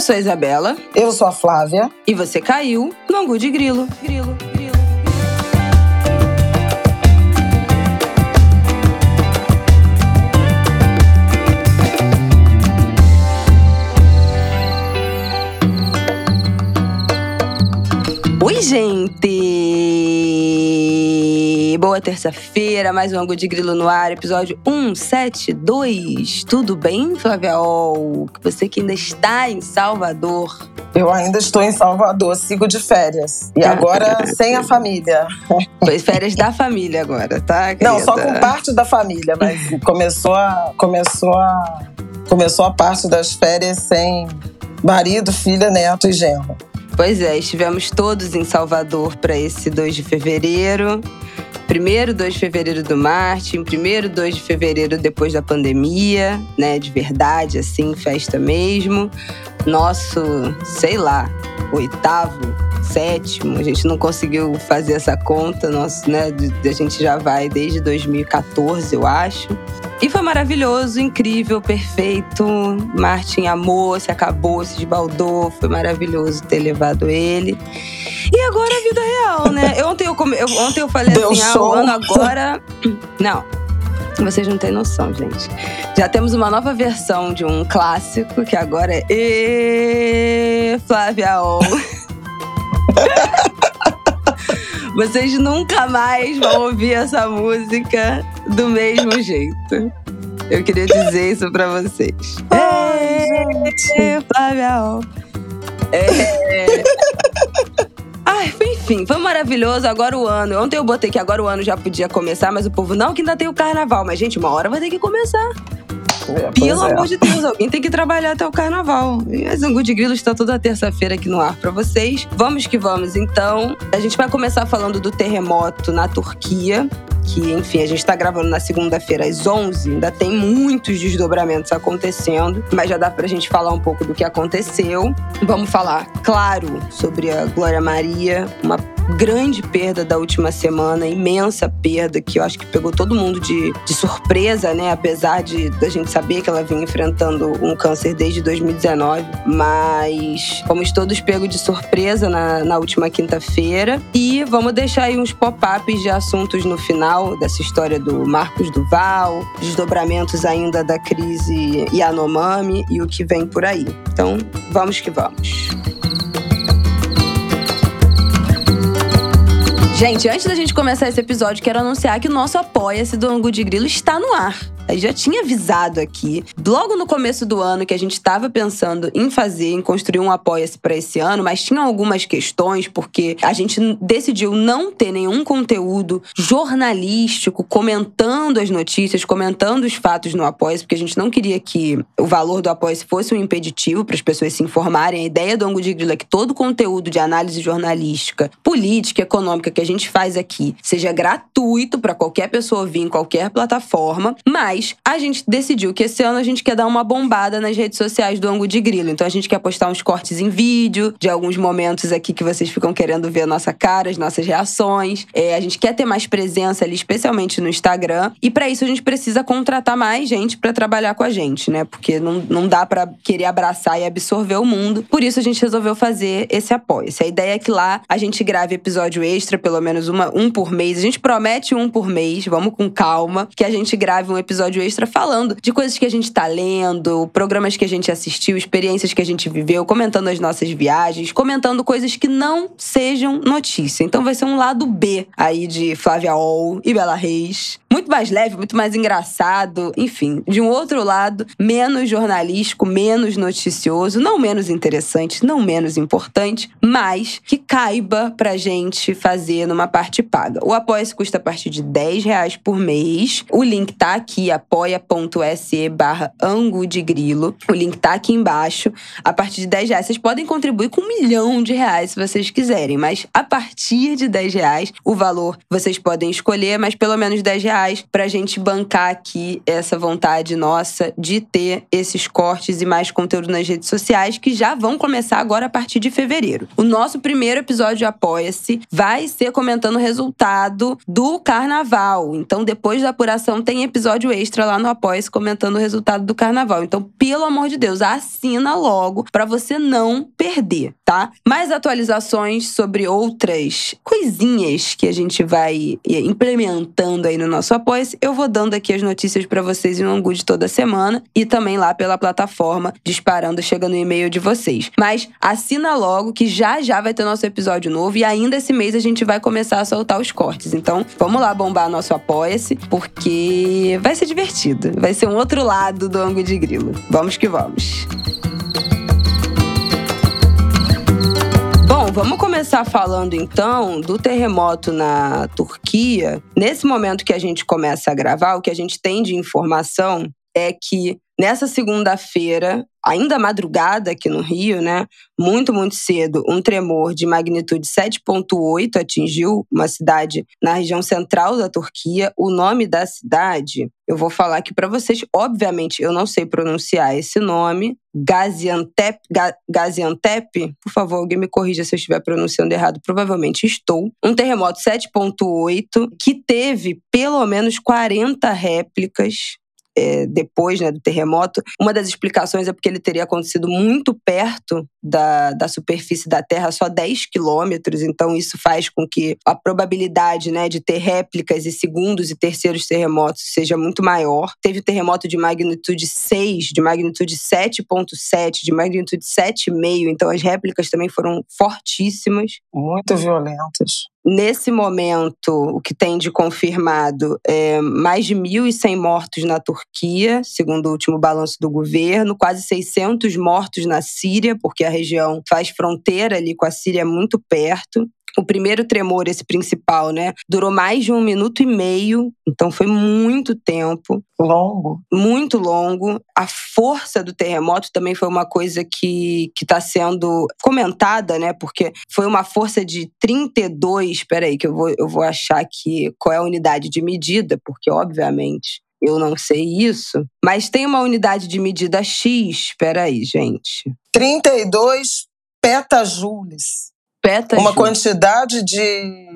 Eu sou a Isabela. Eu sou a Flávia. E você caiu no Angu de Grilo. Grilo, grilo. Oi, gente! Boa terça-feira, mais um Angu de Grilo no ar, episódio 172. Tudo bem, Flávia Ol? Você que ainda está em Salvador. Eu ainda estou em Salvador, sigo de férias. E agora sem a família. Foi férias da família agora, tá? Querida? Não, só com parte da família, mas começou a, começou a, começou a parte das férias sem marido, filha, neto e genro. Pois é, estivemos todos em Salvador para esse 2 de fevereiro. Primeiro 2 de fevereiro do Martin, primeiro 2 de fevereiro depois da pandemia, né? De verdade, assim, festa mesmo. Nosso, sei lá, oitavo, sétimo, a gente não conseguiu fazer essa conta, nosso, né? A gente já vai desde 2014, eu acho. E foi maravilhoso, incrível, perfeito. Martin amou, se acabou, se desbaldou. Foi maravilhoso ter levado ele. E agora a vida real, né? Eu, ontem, eu, eu, ontem eu falei Deu assim, ah, show. o ano agora. Não. Vocês não têm noção, gente. Já temos uma nova versão de um clássico que agora é E Flávia On. Vocês nunca mais vão ouvir essa música do mesmo jeito. Eu queria dizer isso pra vocês. Ai, É, Flávia. É. Ai, enfim, foi maravilhoso. Agora o ano. Ontem eu botei que agora o ano já podia começar, mas o povo não, que ainda tem o carnaval. Mas, gente, uma hora vai ter que começar. É, Pelo é. amor de Deus, alguém tem que trabalhar até o carnaval. E a Zangu de Grilo está toda terça-feira aqui no ar para vocês. Vamos que vamos, então. A gente vai começar falando do terremoto na Turquia. Que, enfim, a gente está gravando na segunda-feira às 11. Ainda tem muitos desdobramentos acontecendo, mas já dá pra gente falar um pouco do que aconteceu. Vamos falar, claro, sobre a Glória Maria, uma grande perda da última semana, imensa perda que eu acho que pegou todo mundo de, de surpresa, né? Apesar de da gente saber que ela vinha enfrentando um câncer desde 2019, mas fomos todos pegos de surpresa na, na última quinta-feira e vamos deixar aí uns pop-ups de assuntos no final dessa história do Marcos Duval, desdobramentos ainda da crise Yanomami e o que vem por aí. Então, vamos que vamos. Gente, antes da gente começar esse episódio, quero anunciar que o nosso Apoia-se do Angu de Grilo está no ar. Já tinha avisado aqui, logo no começo do ano, que a gente estava pensando em fazer, em construir um Apoia-se para esse ano, mas tinha algumas questões, porque a gente decidiu não ter nenhum conteúdo jornalístico comentando as notícias, comentando os fatos no Apoia-se, porque a gente não queria que o valor do Apoia-se fosse um impeditivo para as pessoas se informarem. A ideia do Angu de Grilo é que todo o conteúdo de análise jornalística, política, econômica que a gente faz aqui seja gratuito para qualquer pessoa ouvir em qualquer plataforma, mas a gente decidiu que esse ano a gente quer dar uma bombada nas redes sociais do Angu de Grilo. Então a gente quer postar uns cortes em vídeo de alguns momentos aqui que vocês ficam querendo ver a nossa cara, as nossas reações. É, a gente quer ter mais presença ali, especialmente no Instagram. E para isso a gente precisa contratar mais gente para trabalhar com a gente, né? Porque não, não dá para querer abraçar e absorver o mundo. Por isso a gente resolveu fazer esse apoio. A ideia é que lá a gente grave episódio extra, pelo menos uma, um por mês. A gente promete um por mês, vamos com calma, que a gente grave um episódio extra falando de coisas que a gente tá lendo, programas que a gente assistiu, experiências que a gente viveu, comentando as nossas viagens, comentando coisas que não sejam notícia. Então vai ser um lado B aí de Flávia Ol e Bela Reis. Muito mais leve, muito mais engraçado, enfim, de um outro lado, menos jornalístico, menos noticioso, não menos interessante, não menos importante, mas que caiba pra gente fazer numa parte paga. O apoia-se custa a partir de 10 reais por mês. O link tá aqui, apoia.se barra angu de grilo. O link tá aqui embaixo. A partir de 10 reais, vocês podem contribuir com um milhão de reais se vocês quiserem, mas a partir de 10 reais, o valor vocês podem escolher, mas pelo menos 10 reais pra gente bancar aqui essa vontade nossa de ter esses cortes e mais conteúdo nas redes sociais que já vão começar agora a partir de fevereiro. O nosso primeiro episódio Apoia-se vai ser comentando o resultado do carnaval. Então, depois da apuração, tem episódio extra lá no Apoia-se comentando o resultado do carnaval. Então, pelo amor de Deus, assina logo para você não perder, tá? Mais atualizações sobre outras coisinhas que a gente vai implementando aí no nosso Apoia-se, eu vou dando aqui as notícias para vocês em um Good toda semana e também lá pela plataforma, disparando, chegando e-mail de vocês. Mas assina logo que já já vai ter nosso episódio novo e ainda esse mês a gente vai começar a soltar os cortes. Então, vamos lá bombar nosso Apoia-se, porque vai ser divertido. Vai ser um outro lado do ângulo de grilo. Vamos que vamos. Bom, vamos começar falando então do terremoto na Turquia. Nesse momento que a gente começa a gravar, o que a gente tem de informação é que nessa segunda-feira, ainda madrugada aqui no Rio, né, muito, muito cedo, um tremor de magnitude 7.8 atingiu uma cidade na região central da Turquia. O nome da cidade, eu vou falar aqui para vocês. Obviamente, eu não sei pronunciar esse nome. Gaziantep, Gaziantep, por favor, alguém me corrija se eu estiver pronunciando errado, provavelmente estou. Um terremoto 7.8 que teve pelo menos 40 réplicas é, depois né, do terremoto. Uma das explicações é porque ele teria acontecido muito perto da, da superfície da Terra, só 10 quilômetros, então isso faz com que a probabilidade né, de ter réplicas e segundos e terceiros terremotos seja muito maior. Teve terremoto de magnitude 6, de magnitude 7,7, de magnitude 7,5, então as réplicas também foram fortíssimas. Muito violentas. Nesse momento, o que tem de confirmado é mais de 1.100 mortos na Turquia, segundo o último balanço do governo, quase 600 mortos na Síria, porque a região faz fronteira ali com a Síria muito perto. O primeiro tremor, esse principal, né, durou mais de um minuto e meio, então foi muito tempo. Longo. Muito longo. A força do terremoto também foi uma coisa que está sendo comentada, né, porque foi uma força de 32. Espera aí, que eu vou, eu vou achar aqui qual é a unidade de medida, porque, obviamente, eu não sei isso, mas tem uma unidade de medida X. Espera aí, gente. 32 petajoules. Uma quantidade de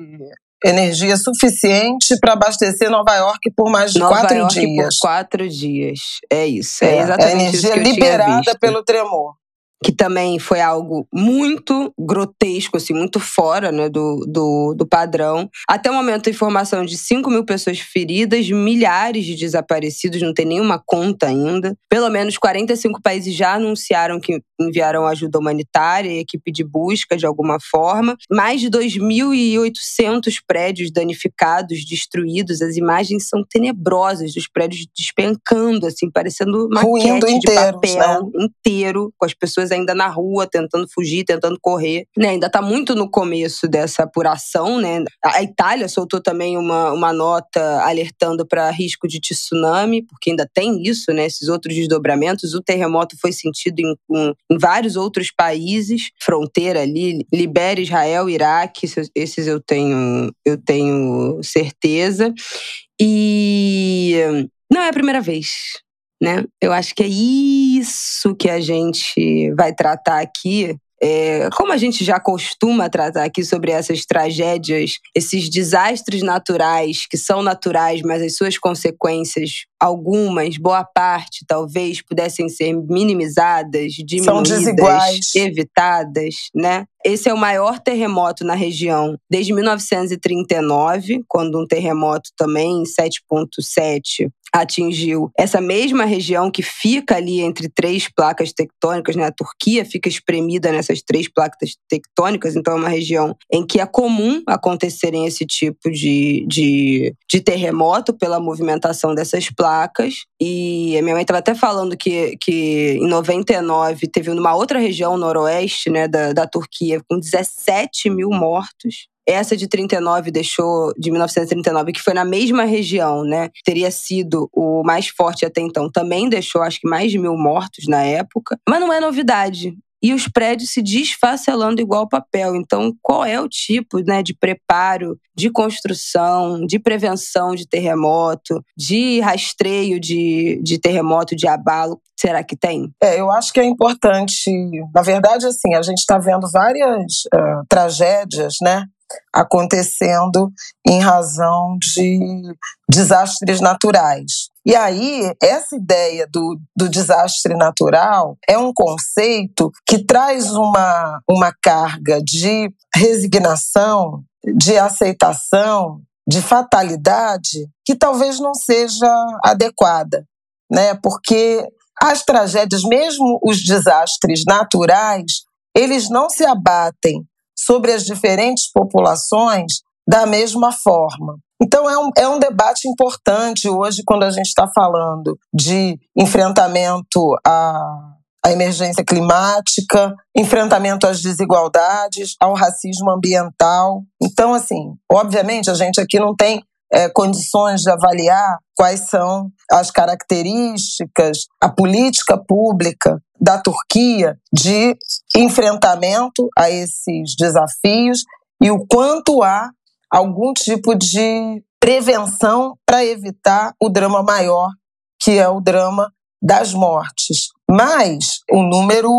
energia suficiente para abastecer Nova York por mais de Nova quatro York dias. Por quatro dias. É isso. É, é exatamente a energia isso que eu liberada pelo tremor que também foi algo muito grotesco, assim, muito fora né, do, do, do padrão. Até o momento, a informação de 5 mil pessoas feridas, milhares de desaparecidos, não tem nenhuma conta ainda. Pelo menos 45 países já anunciaram que enviaram ajuda humanitária e equipe de busca de alguma forma. Mais de 2.800 prédios danificados, destruídos. As imagens são tenebrosas dos prédios despencando, assim, parecendo maquete de papel né? inteiro, com as pessoas pessoas ainda na rua, tentando fugir, tentando correr. Né? Ainda está muito no começo dessa apuração. Né? A Itália soltou também uma, uma nota alertando para risco de tsunami, porque ainda tem isso, né? esses outros desdobramentos. O terremoto foi sentido em, em, vários outros países, fronteira ali, Libéria, Israel, Iraque, esses eu tenho, eu tenho certeza. E não é a primeira vez né? Eu acho que é isso que a gente vai tratar aqui. É, como a gente já costuma tratar aqui sobre essas tragédias, esses desastres naturais que são naturais, mas as suas consequências, algumas, boa parte, talvez pudessem ser minimizadas, diminuídas, evitadas, né? Esse é o maior terremoto na região desde 1939, quando um terremoto também 7.7 atingiu essa mesma região que fica ali entre três placas tectônicas, né? A Turquia fica espremida nessas três placas tectônicas, então é uma região em que é comum acontecerem esse tipo de, de, de terremoto pela movimentação dessas placas. E a minha mãe estava até falando que, que em 99 teve numa outra região noroeste né, da, da Turquia com 17 mil mortos. Essa de 39 deixou, de 1939, que foi na mesma região, né? Teria sido o mais forte até então. Também deixou, acho que, mais de mil mortos na época. Mas não é novidade. E os prédios se desfacelando igual papel. Então, qual é o tipo né, de preparo, de construção, de prevenção de terremoto, de rastreio de, de terremoto, de abalo? Será que tem? É, eu acho que é importante. Na verdade, assim, a gente está vendo várias uh, tragédias, né? acontecendo em razão de desastres naturais. E aí, essa ideia do, do desastre natural é um conceito que traz uma, uma carga de resignação, de aceitação, de fatalidade, que talvez não seja adequada, né? Porque as tragédias, mesmo os desastres naturais, eles não se abatem sobre as diferentes populações da mesma forma. Então, é um, é um debate importante hoje, quando a gente está falando de enfrentamento à, à emergência climática, enfrentamento às desigualdades, ao racismo ambiental. Então, assim, obviamente, a gente aqui não tem é, condições de avaliar quais são as características, a política pública da Turquia de enfrentamento a esses desafios e o quanto há algum tipo de prevenção para evitar o drama maior, que é o drama das mortes. Mas um número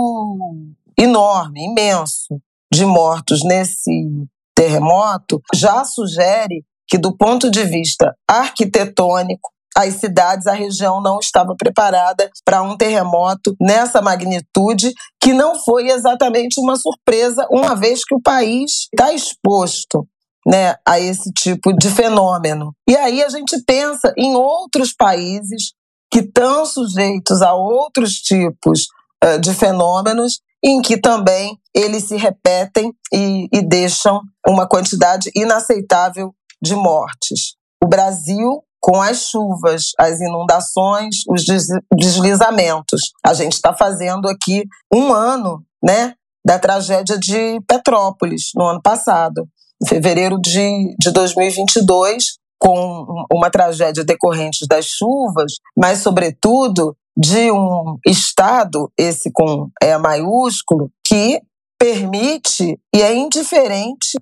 enorme, imenso de mortos nesse terremoto já sugere que, do ponto de vista arquitetônico, as cidades, a região não estava preparada para um terremoto nessa magnitude, que não foi exatamente uma surpresa, uma vez que o país está exposto né, a esse tipo de fenômeno. E aí a gente pensa em outros países que estão sujeitos a outros tipos uh, de fenômenos em que também eles se repetem e, e deixam uma quantidade inaceitável de mortes. O Brasil com as chuvas, as inundações, os deslizamentos. A gente está fazendo aqui um ano, né, da tragédia de Petrópolis no ano passado, fevereiro de, de 2022, com uma tragédia decorrente das chuvas, mas sobretudo de um estado, esse com E maiúsculo, que permite e é indiferente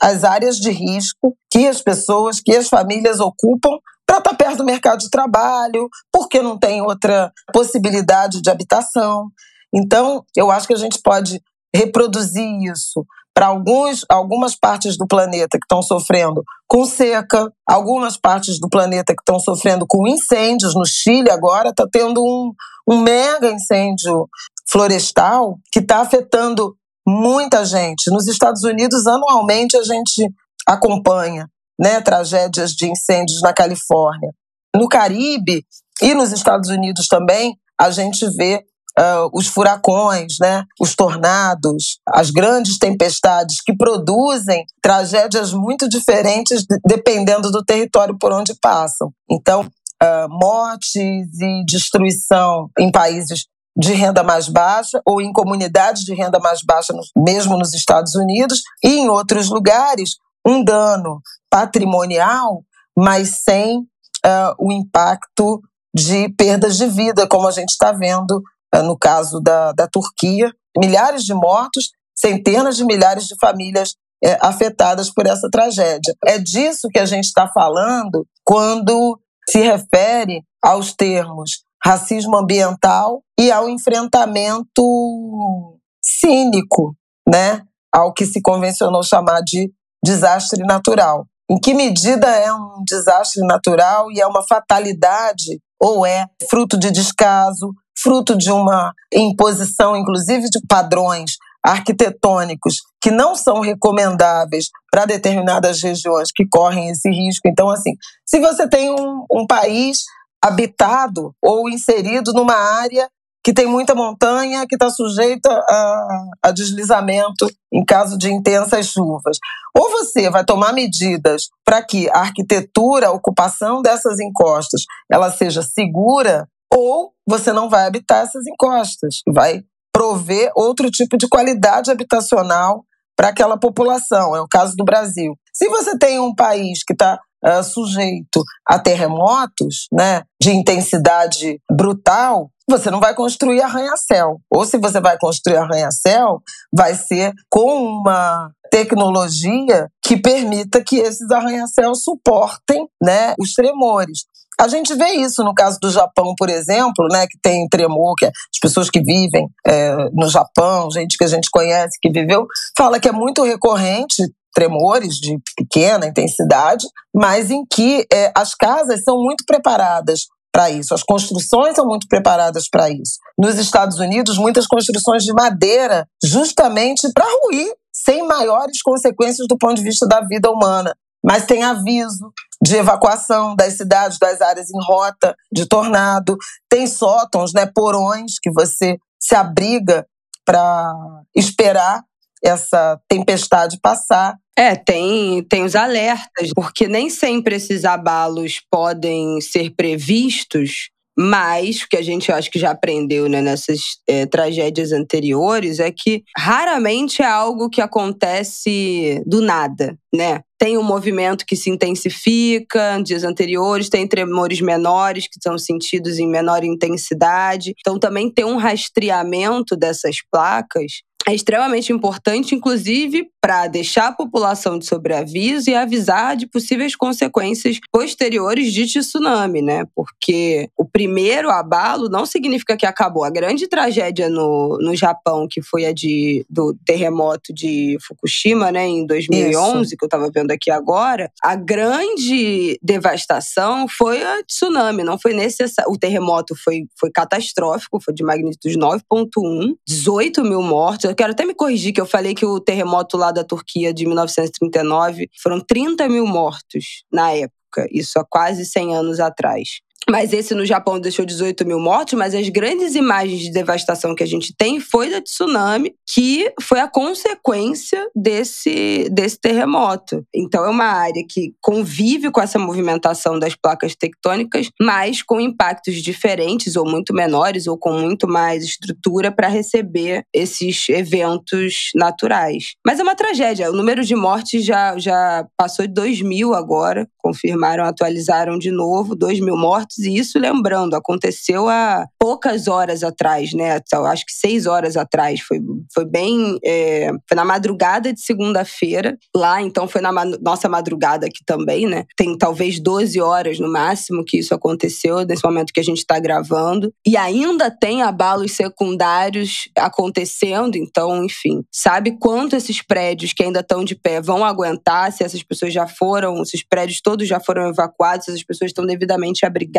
às áreas de risco que as pessoas, que as famílias ocupam para estar tá perto do mercado de trabalho, porque não tem outra possibilidade de habitação. Então, eu acho que a gente pode reproduzir isso para alguns, algumas partes do planeta que estão sofrendo com seca, algumas partes do planeta que estão sofrendo com incêndios. No Chile, agora, está tendo um, um mega incêndio florestal que está afetando muita gente. Nos Estados Unidos, anualmente, a gente acompanha né, tragédias de incêndios na Califórnia. No Caribe e nos Estados Unidos também, a gente vê uh, os furacões, né, os tornados, as grandes tempestades que produzem tragédias muito diferentes dependendo do território por onde passam. Então, uh, mortes e destruição em países de renda mais baixa ou em comunidades de renda mais baixa, mesmo nos Estados Unidos, e em outros lugares, um dano patrimonial, mas sem uh, o impacto de perdas de vida, como a gente está vendo no caso da, da Turquia. Milhares de mortos, centenas de milhares de famílias é, afetadas por essa tragédia. É disso que a gente está falando quando se refere aos termos racismo ambiental e ao enfrentamento cínico, né, ao que se convencionou chamar de desastre natural. Em que medida é um desastre natural e é uma fatalidade ou é fruto de descaso, fruto de uma imposição, inclusive de padrões arquitetônicos que não são recomendáveis para determinadas regiões que correm esse risco. Então, assim, se você tem um, um país habitado ou inserido numa área que tem muita montanha, que está sujeita a, a, deslizamento em caso de intensas chuvas. Ou você vai tomar medidas para que a arquitetura, a ocupação dessas encostas, ela seja segura, ou você não vai habitar essas encostas, vai prover outro tipo de qualidade habitacional para aquela população. É o caso do Brasil. Se você tem um país que está uh, sujeito a terremotos, né, de intensidade brutal, você não vai construir arranha-céu. Ou se você vai construir arranha-céu, vai ser com uma tecnologia que permita que esses arranha-céus suportem né, os tremores. A gente vê isso no caso do Japão, por exemplo, né, que tem tremor, que é as pessoas que vivem é, no Japão, gente que a gente conhece, que viveu, fala que é muito recorrente tremores de pequena intensidade, mas em que é, as casas são muito preparadas para isso, as construções são muito preparadas para isso. Nos Estados Unidos, muitas construções de madeira, justamente para ruir, sem maiores consequências do ponto de vista da vida humana. Mas tem aviso de evacuação das cidades, das áreas em rota de tornado, tem sótãos, né, porões que você se abriga para esperar essa tempestade passar. É, tem, tem os alertas, porque nem sempre esses abalos podem ser previstos, mas o que a gente acho que já aprendeu né, nessas é, tragédias anteriores é que raramente é algo que acontece do nada, né? Tem um movimento que se intensifica dias anteriores, tem tremores menores que são sentidos em menor intensidade. Então também tem um rastreamento dessas placas é extremamente importante, inclusive, para deixar a população de sobreaviso e avisar de possíveis consequências posteriores de tsunami, né? Porque o primeiro abalo não significa que acabou. A grande tragédia no, no Japão, que foi a de, do terremoto de Fukushima, né, em 2011, Isso. que eu estava vendo aqui agora, a grande devastação foi a tsunami, não foi necessário. O terremoto foi, foi catastrófico, foi de magnitude 9,1, 18 mil mortos quero até me corrigir que eu falei que o terremoto lá da Turquia de 1939 foram 30 mil mortos na época, isso há quase 100 anos atrás. Mas esse no Japão deixou 18 mil mortos, mas as grandes imagens de devastação que a gente tem foi da tsunami, que foi a consequência desse, desse terremoto. Então é uma área que convive com essa movimentação das placas tectônicas, mas com impactos diferentes ou muito menores ou com muito mais estrutura para receber esses eventos naturais. Mas é uma tragédia. O número de mortes já, já passou de 2 mil agora, confirmaram, atualizaram de novo, 2 mil mortos e isso lembrando, aconteceu há poucas horas atrás, né? Acho que seis horas atrás. Foi, foi bem. É, foi na madrugada de segunda-feira. Lá, então, foi na ma nossa madrugada aqui também, né? Tem talvez 12 horas no máximo que isso aconteceu, nesse momento que a gente está gravando. E ainda tem abalos secundários acontecendo, então, enfim. Sabe quanto esses prédios que ainda estão de pé vão aguentar, se essas pessoas já foram, se os prédios todos já foram evacuados, se as pessoas estão devidamente abrigadas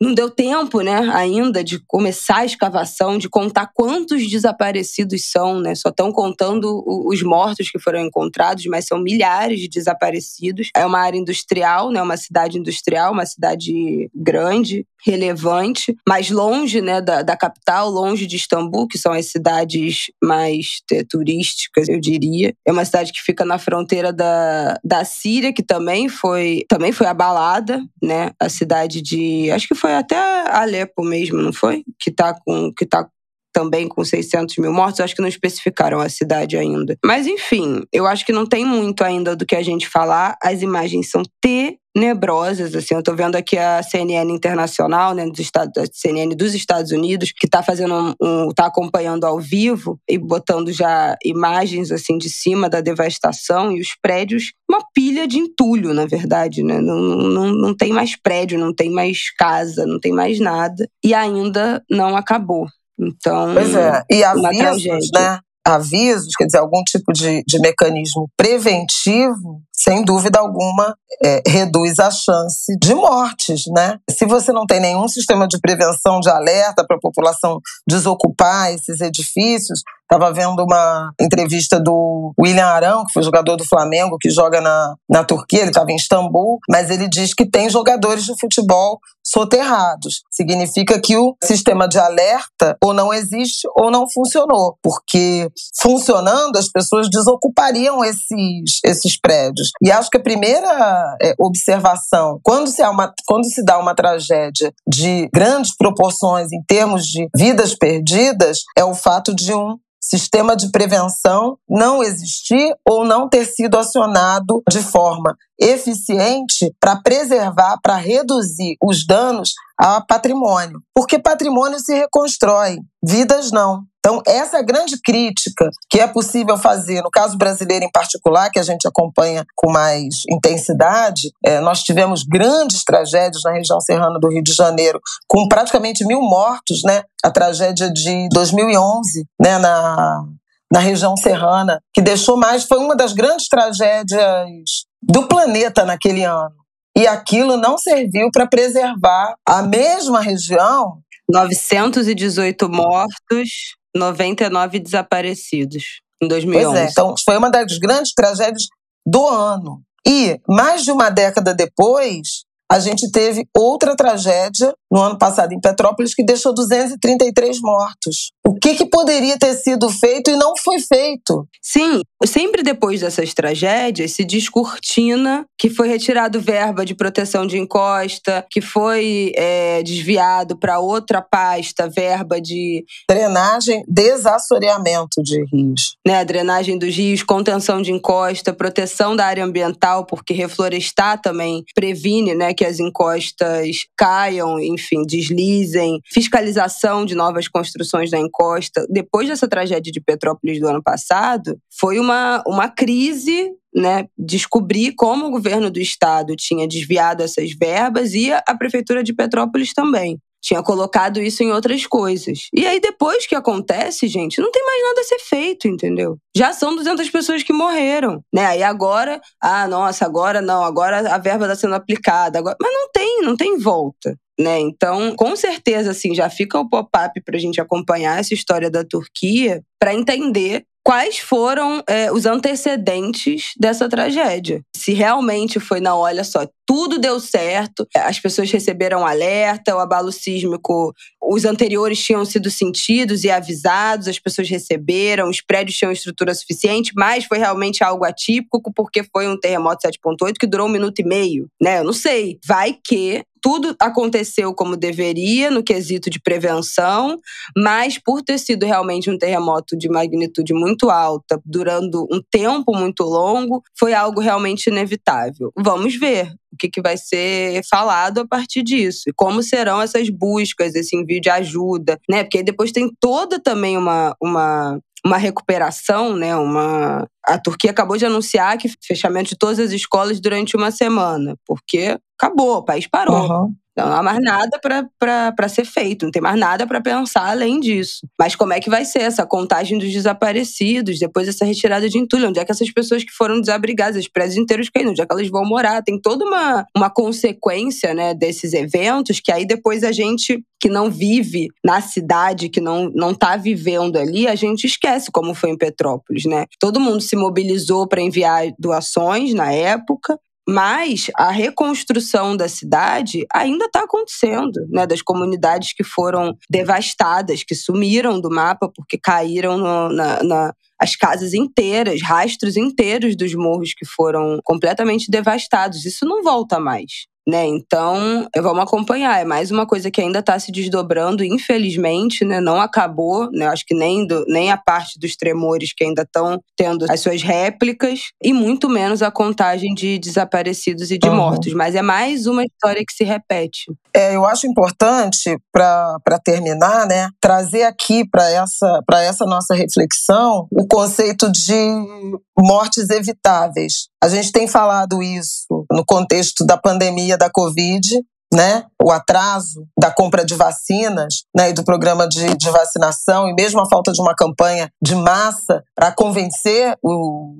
não deu tempo, né, ainda de começar a escavação, de contar quantos desaparecidos são, né? Só estão contando os mortos que foram encontrados, mas são milhares de desaparecidos. É uma área industrial, né, uma cidade industrial, uma cidade grande, relevante, mais longe, né, da, da capital, longe de Istambul, que são as cidades mais é, turísticas, eu diria. É uma cidade que fica na fronteira da, da Síria, que também foi também foi abalada, né? A cidade de acho que foi até Alepo mesmo, não foi? Que está com que tá também com 600 mil mortos, acho que não especificaram a cidade ainda. Mas enfim, eu acho que não tem muito ainda do que a gente falar. As imagens são tenebrosas, assim, eu tô vendo aqui a CNN internacional, né, dos Estados, a CNN dos Estados Unidos, que tá fazendo um, um, tá acompanhando ao vivo e botando já imagens, assim, de cima da devastação e os prédios, uma pilha de entulho, na verdade, né, não, não, não tem mais prédio, não tem mais casa, não tem mais nada, e ainda não acabou. Então, pois é, e avisos, né? Avisos, quer dizer, algum tipo de, de mecanismo preventivo, sem dúvida alguma, é, reduz a chance de mortes, né? Se você não tem nenhum sistema de prevenção, de alerta para a população desocupar esses edifícios, Estava vendo uma entrevista do William Arão, que foi jogador do Flamengo, que joga na, na Turquia, ele estava em Istambul, mas ele diz que tem jogadores de futebol soterrados. Significa que o sistema de alerta ou não existe ou não funcionou, porque funcionando as pessoas desocupariam esses, esses prédios. E acho que a primeira é, observação, quando se, uma, quando se dá uma tragédia de grandes proporções em termos de vidas perdidas, é o fato de um sistema de prevenção não existir ou não ter sido acionado de forma eficiente para preservar, para reduzir os danos a patrimônio. Porque patrimônio se reconstrói, vidas não. Então, essa grande crítica que é possível fazer, no caso brasileiro em particular, que a gente acompanha com mais intensidade, é, nós tivemos grandes tragédias na região serrana do Rio de Janeiro, com praticamente mil mortos, né? A tragédia de 2011, né? Na, na região serrana, que deixou mais, foi uma das grandes tragédias do planeta naquele ano. E aquilo não serviu para preservar a mesma região. 918 mortos, 99 desaparecidos em 2011. Pois é, então foi uma das grandes tragédias do ano. E mais de uma década depois, a gente teve outra tragédia no ano passado em Petrópolis que deixou 233 mortos. O que, que poderia ter sido feito e não foi feito? Sim, sempre depois dessas tragédias se descortina que foi retirado verba de proteção de encosta, que foi é, desviado para outra pasta verba de drenagem, desassoreamento de rios, né? Drenagem dos rios, contenção de encosta, proteção da área ambiental, porque reflorestar também previne, né, que as encostas caiam, enfim, deslizem, fiscalização de novas construções na encosta. Depois dessa tragédia de Petrópolis do ano passado, foi uma, uma crise né, descobrir como o governo do estado tinha desviado essas verbas e a prefeitura de Petrópolis também tinha colocado isso em outras coisas. E aí, depois que acontece, gente, não tem mais nada a ser feito, entendeu? Já são 200 pessoas que morreram, né? Aí agora, ah, nossa, agora não, agora a verba está sendo aplicada. Agora... Mas não tem, não tem volta. Né? Então, com certeza, assim, já fica o pop-up para a gente acompanhar essa história da Turquia para entender quais foram é, os antecedentes dessa tragédia. Se realmente foi na olha só, tudo deu certo, as pessoas receberam alerta, o abalo sísmico, os anteriores tinham sido sentidos e avisados, as pessoas receberam, os prédios tinham estrutura suficiente, mas foi realmente algo atípico porque foi um terremoto 7.8 que durou um minuto e meio, né? Eu não sei. Vai que tudo aconteceu como deveria no quesito de prevenção, mas por ter sido realmente um terremoto de magnitude muito alta, durando um tempo muito longo, foi algo realmente inevitável. Vamos ver o que, vai ser falado a partir disso. E como serão essas buscas, esse envio de ajuda, né? Porque depois tem toda também uma, uma uma recuperação, né? Uma a Turquia acabou de anunciar que fechamento de todas as escolas durante uma semana, porque acabou, o país parou. Uhum. Não há mais nada para ser feito, não tem mais nada para pensar além disso. Mas como é que vai ser essa contagem dos desaparecidos, depois dessa retirada de entulho? Onde é que essas pessoas que foram desabrigadas, os prédios inteiros caíram, onde é que elas vão morar? Tem toda uma, uma consequência né, desses eventos que aí depois a gente que não vive na cidade, que não, não tá vivendo ali, a gente esquece como foi em Petrópolis, né? Todo mundo se mobilizou para enviar doações na época, mas a reconstrução da cidade ainda está acontecendo, né? Das comunidades que foram devastadas, que sumiram do mapa porque caíram no, na, na as casas inteiras, rastros inteiros dos morros que foram completamente devastados. Isso não volta mais né? Então, vamos acompanhar. É mais uma coisa que ainda está se desdobrando, infelizmente, né? Não acabou, né? Acho que nem, do, nem a parte dos tremores que ainda estão tendo as suas réplicas, e muito menos a contagem de desaparecidos e de uhum. mortos. Mas é mais uma história que se repete. É, eu acho importante, para terminar, né, trazer aqui para essa, essa nossa reflexão o conceito de mortes evitáveis. A gente tem falado isso no contexto da pandemia da Covid, né, o atraso da compra de vacinas né, e do programa de, de vacinação, e mesmo a falta de uma campanha de massa para convencer o,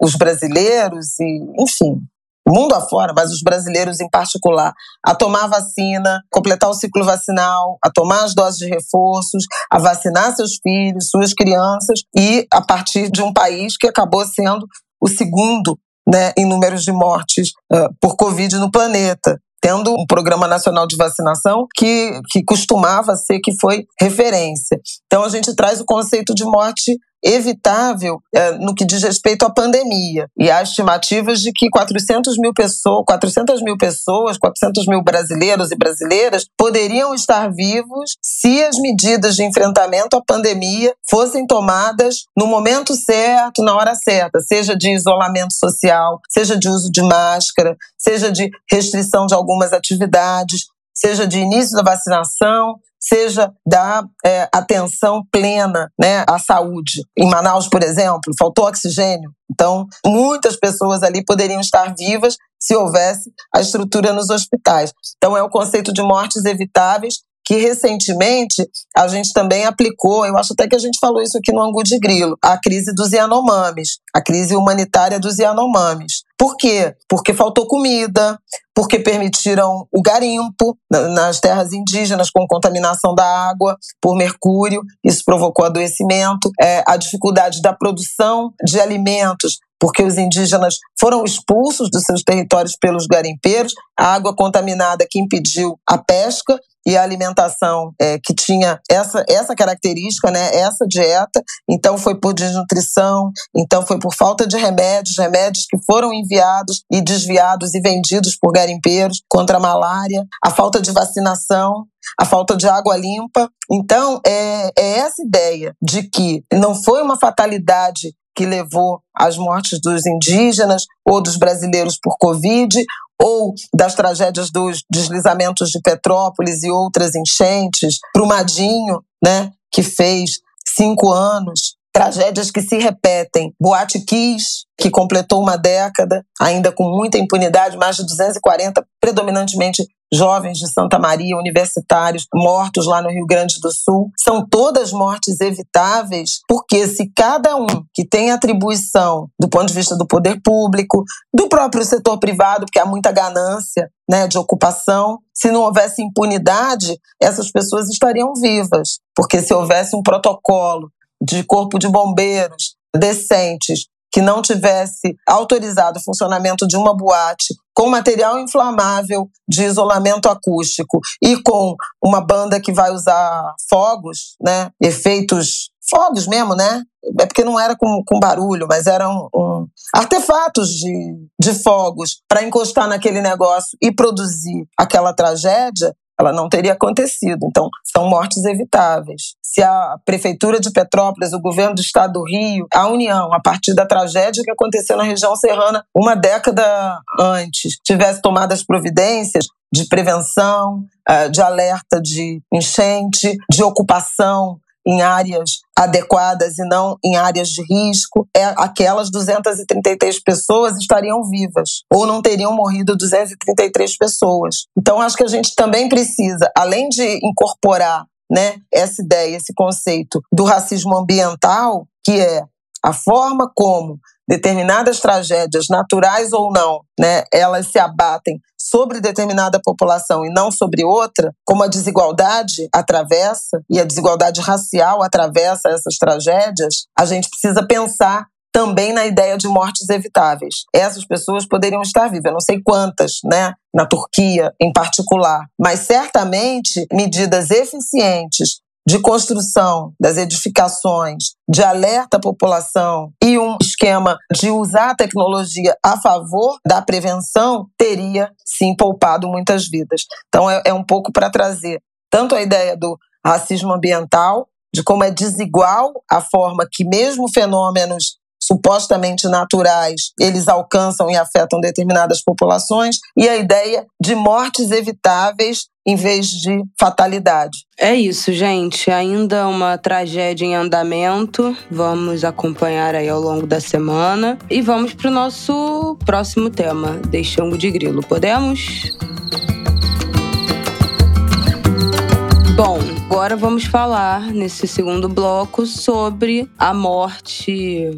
os brasileiros, e, enfim, mundo afora, mas os brasileiros em particular, a tomar vacina, completar o ciclo vacinal, a tomar as doses de reforços, a vacinar seus filhos, suas crianças, e a partir de um país que acabou sendo o segundo né, em números de mortes uh, por Covid no planeta tendo um programa nacional de vacinação que, que costumava ser que foi referência. Então a gente traz o conceito de morte evitável é, no que diz respeito à pandemia. E há estimativas de que 400 mil pessoas, 400 mil pessoas, 400 mil brasileiros e brasileiras poderiam estar vivos se as medidas de enfrentamento à pandemia fossem tomadas no momento certo, na hora certa, seja de isolamento social, seja de uso de máscara, seja de restrição de algumas atividades, seja de início da vacinação, seja da é, atenção plena né, à saúde. Em Manaus, por exemplo, faltou oxigênio. Então, muitas pessoas ali poderiam estar vivas se houvesse a estrutura nos hospitais. Então, é o conceito de mortes evitáveis que recentemente a gente também aplicou, eu acho até que a gente falou isso aqui no Angu de Grilo, a crise dos Yanomamis, a crise humanitária dos Yanomamis. Por quê? Porque faltou comida, porque permitiram o garimpo nas terras indígenas com contaminação da água por mercúrio, isso provocou adoecimento, é, a dificuldade da produção de alimentos porque os indígenas foram expulsos dos seus territórios pelos garimpeiros, a água contaminada que impediu a pesca e a alimentação é, que tinha essa, essa característica, né, essa dieta, então foi por desnutrição, então foi por falta de remédios, remédios que foram enviados e desviados e vendidos por garimpeiros contra a malária, a falta de vacinação, a falta de água limpa. Então, é, é essa ideia de que não foi uma fatalidade que levou às mortes dos indígenas ou dos brasileiros por Covid, ou das tragédias dos deslizamentos de Petrópolis e outras enchentes, Brumadinho, né, que fez cinco anos, tragédias que se repetem. Boate Kiss, que completou uma década, ainda com muita impunidade, mais de 240, predominantemente jovens de Santa Maria, universitários, mortos lá no Rio Grande do Sul. São todas mortes evitáveis, porque se cada um que tem atribuição do ponto de vista do poder público, do próprio setor privado, porque há muita ganância né, de ocupação, se não houvesse impunidade, essas pessoas estariam vivas. Porque se houvesse um protocolo de corpo de bombeiros decentes, que não tivesse autorizado o funcionamento de uma boate com material inflamável de isolamento acústico e com uma banda que vai usar fogos, né, efeitos fogos mesmo, né? É porque não era com, com barulho, mas eram um, artefatos de, de fogos para encostar naquele negócio e produzir aquela tragédia ela não teria acontecido. Então, são mortes evitáveis. Se a Prefeitura de Petrópolis, o governo do estado do Rio, a União, a partir da tragédia que aconteceu na região serrana uma década antes, tivesse tomado as providências de prevenção, eh, de alerta de enchente, de ocupação em áreas adequadas e não em áreas de risco, é aquelas 233 pessoas estariam vivas ou não teriam morrido 233 pessoas. Então acho que a gente também precisa, além de incorporar, né, essa ideia, esse conceito do racismo ambiental, que é a forma como determinadas tragédias, naturais ou não, né, elas se abatem sobre determinada população e não sobre outra, como a desigualdade atravessa e a desigualdade racial atravessa essas tragédias, a gente precisa pensar também na ideia de mortes evitáveis. Essas pessoas poderiam estar vivas, eu não sei quantas, né, na Turquia em particular, mas certamente medidas eficientes de construção das edificações, de alerta à população e um esquema de usar a tecnologia a favor da prevenção, teria sim poupado muitas vidas. Então, é, é um pouco para trazer tanto a ideia do racismo ambiental, de como é desigual a forma que, mesmo fenômenos supostamente naturais, eles alcançam e afetam determinadas populações, e a ideia de mortes evitáveis em vez de fatalidade. É isso, gente. Ainda uma tragédia em andamento. Vamos acompanhar aí ao longo da semana. E vamos para o nosso próximo tema, Deixando de Grilo. Podemos? Bom, agora vamos falar nesse segundo bloco sobre a morte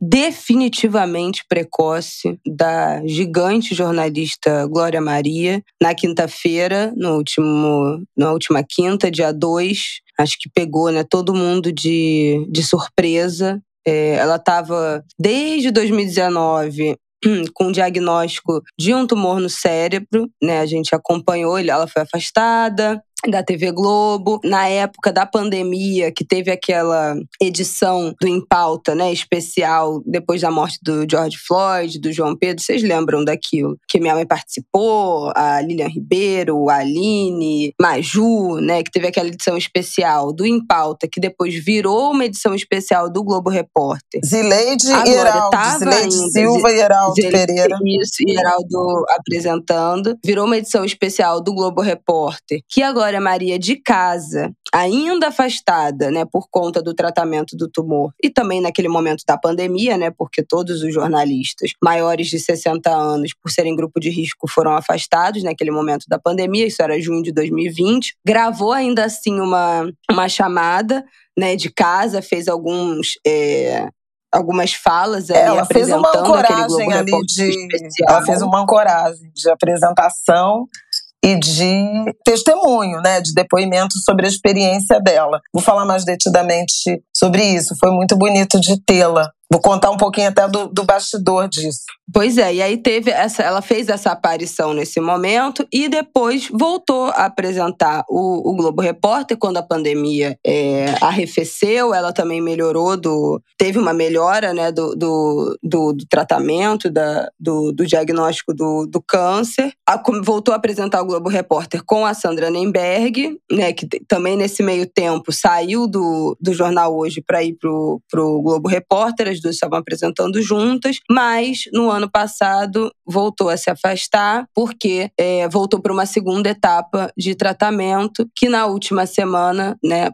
definitivamente precoce da gigante jornalista Glória Maria na quinta-feira, no último, na última quinta, dia 2. Acho que pegou né, todo mundo de, de surpresa. É, ela estava desde 2019 com um diagnóstico de um tumor no cérebro, né? A gente acompanhou, ela foi afastada, da TV Globo. Na época da pandemia, que teve aquela edição do Em Pauta, né, especial, depois da morte do George Floyd, do João Pedro, vocês lembram daquilo? Que minha mãe participou, a Lilian Ribeiro, a Aline, Maju, né, que teve aquela edição especial do Em Pauta, que depois virou uma edição especial do Globo Repórter. Zileide e Heraldo, Zileide Silva e Heraldo Pereira. Isso, e Heraldo apresentando. Virou uma edição especial do Globo Repórter, que agora é Maria de casa, ainda afastada, né, por conta do tratamento do tumor e também naquele momento da pandemia, né, porque todos os jornalistas maiores de 60 anos, por serem grupo de risco, foram afastados naquele momento da pandemia, isso era junho de 2020. Gravou ainda assim uma, uma chamada, né, de casa, fez alguns é, algumas falas ali ela fez uma ancoragem ali de especial. ela fez uma ancoragem de apresentação e de testemunho, né, de depoimento sobre a experiência dela. Vou falar mais detidamente sobre isso. Foi muito bonito de tê-la. Vou contar um pouquinho até do, do bastidor disso. Pois é, e aí teve essa, ela fez essa aparição nesse momento e depois voltou a apresentar o, o Globo Repórter quando a pandemia é, arrefeceu, ela também melhorou do, teve uma melhora né, do, do, do, do tratamento, da, do, do diagnóstico do, do câncer. A, voltou a apresentar o Globo Repórter com a Sandra Nemberg, né, que também nesse meio tempo saiu do, do jornal hoje para ir pro, pro Globo Repórter, as duas estavam apresentando juntas, mas no ano passado voltou a se afastar porque é, voltou para uma segunda etapa de tratamento que na última semana, né,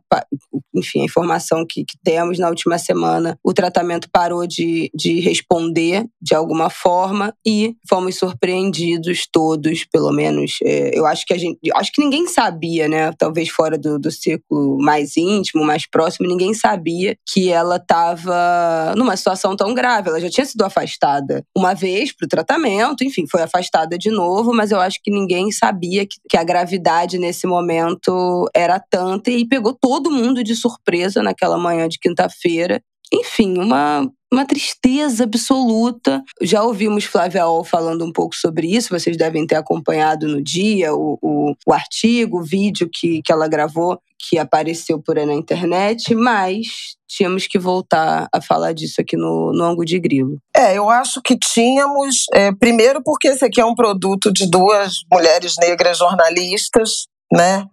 enfim, a informação que, que temos na última semana, o tratamento parou de, de responder de alguma forma e fomos surpreendidos todos, pelo menos. É, eu acho que a gente, acho que ninguém sabia, né, talvez fora do, do círculo mais íntimo, mais próximo, ninguém sabia que ela estava numa situação tão grave. Ela já tinha sido afastada uma vez para o tratamento, enfim, foi afastada de novo, mas eu acho que ninguém sabia que, que a gravidade nesse momento era tanta e pegou todo mundo de surpresa naquela manhã de quinta-feira. Enfim, uma, uma tristeza absoluta. Já ouvimos Flávia Ol falando um pouco sobre isso, vocês devem ter acompanhado no dia o, o, o artigo, o vídeo que, que ela gravou, que apareceu por aí na internet, mas tínhamos que voltar a falar disso aqui no, no ângulo de grilo. É, eu acho que tínhamos, é, primeiro porque esse aqui é um produto de duas mulheres negras jornalistas, né?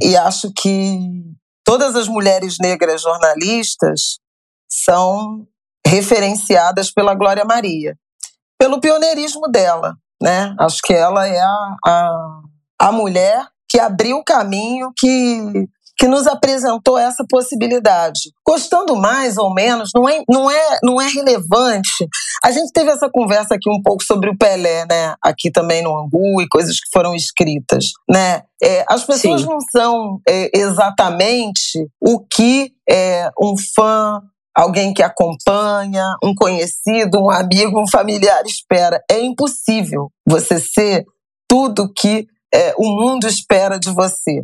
E acho que todas as mulheres negras jornalistas são referenciadas pela Glória Maria, pelo pioneirismo dela, né? Acho que ela é a, a, a mulher que abriu o caminho, que que nos apresentou essa possibilidade. Gostando mais ou menos, não é, não é, não é relevante. A gente teve essa conversa aqui um pouco sobre o Pelé, né? Aqui também no Angu e coisas que foram escritas, né? É, as pessoas Sim. não são é, exatamente o que é, um fã alguém que acompanha, um conhecido, um amigo, um familiar espera. É impossível você ser tudo que é, o mundo espera de você.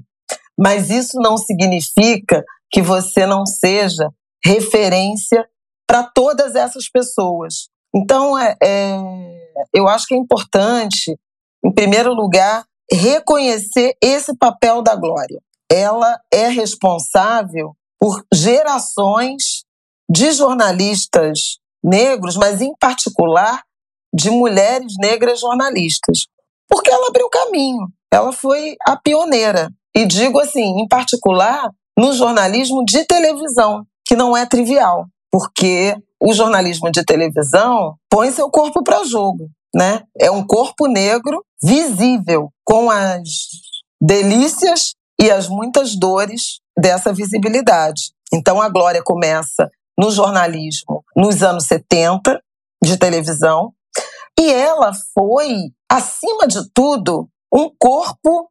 Mas isso não significa que você não seja referência para todas essas pessoas. Então, é, é, eu acho que é importante, em primeiro lugar, reconhecer esse papel da Glória. Ela é responsável por gerações de jornalistas negros, mas em particular de mulheres negras jornalistas, porque ela abriu caminho, ela foi a pioneira. E digo assim, em particular, no jornalismo de televisão, que não é trivial, porque o jornalismo de televisão põe seu corpo para jogo, né? É um corpo negro visível, com as delícias e as muitas dores dessa visibilidade. Então a glória começa no jornalismo nos anos 70 de televisão e ela foi, acima de tudo, um corpo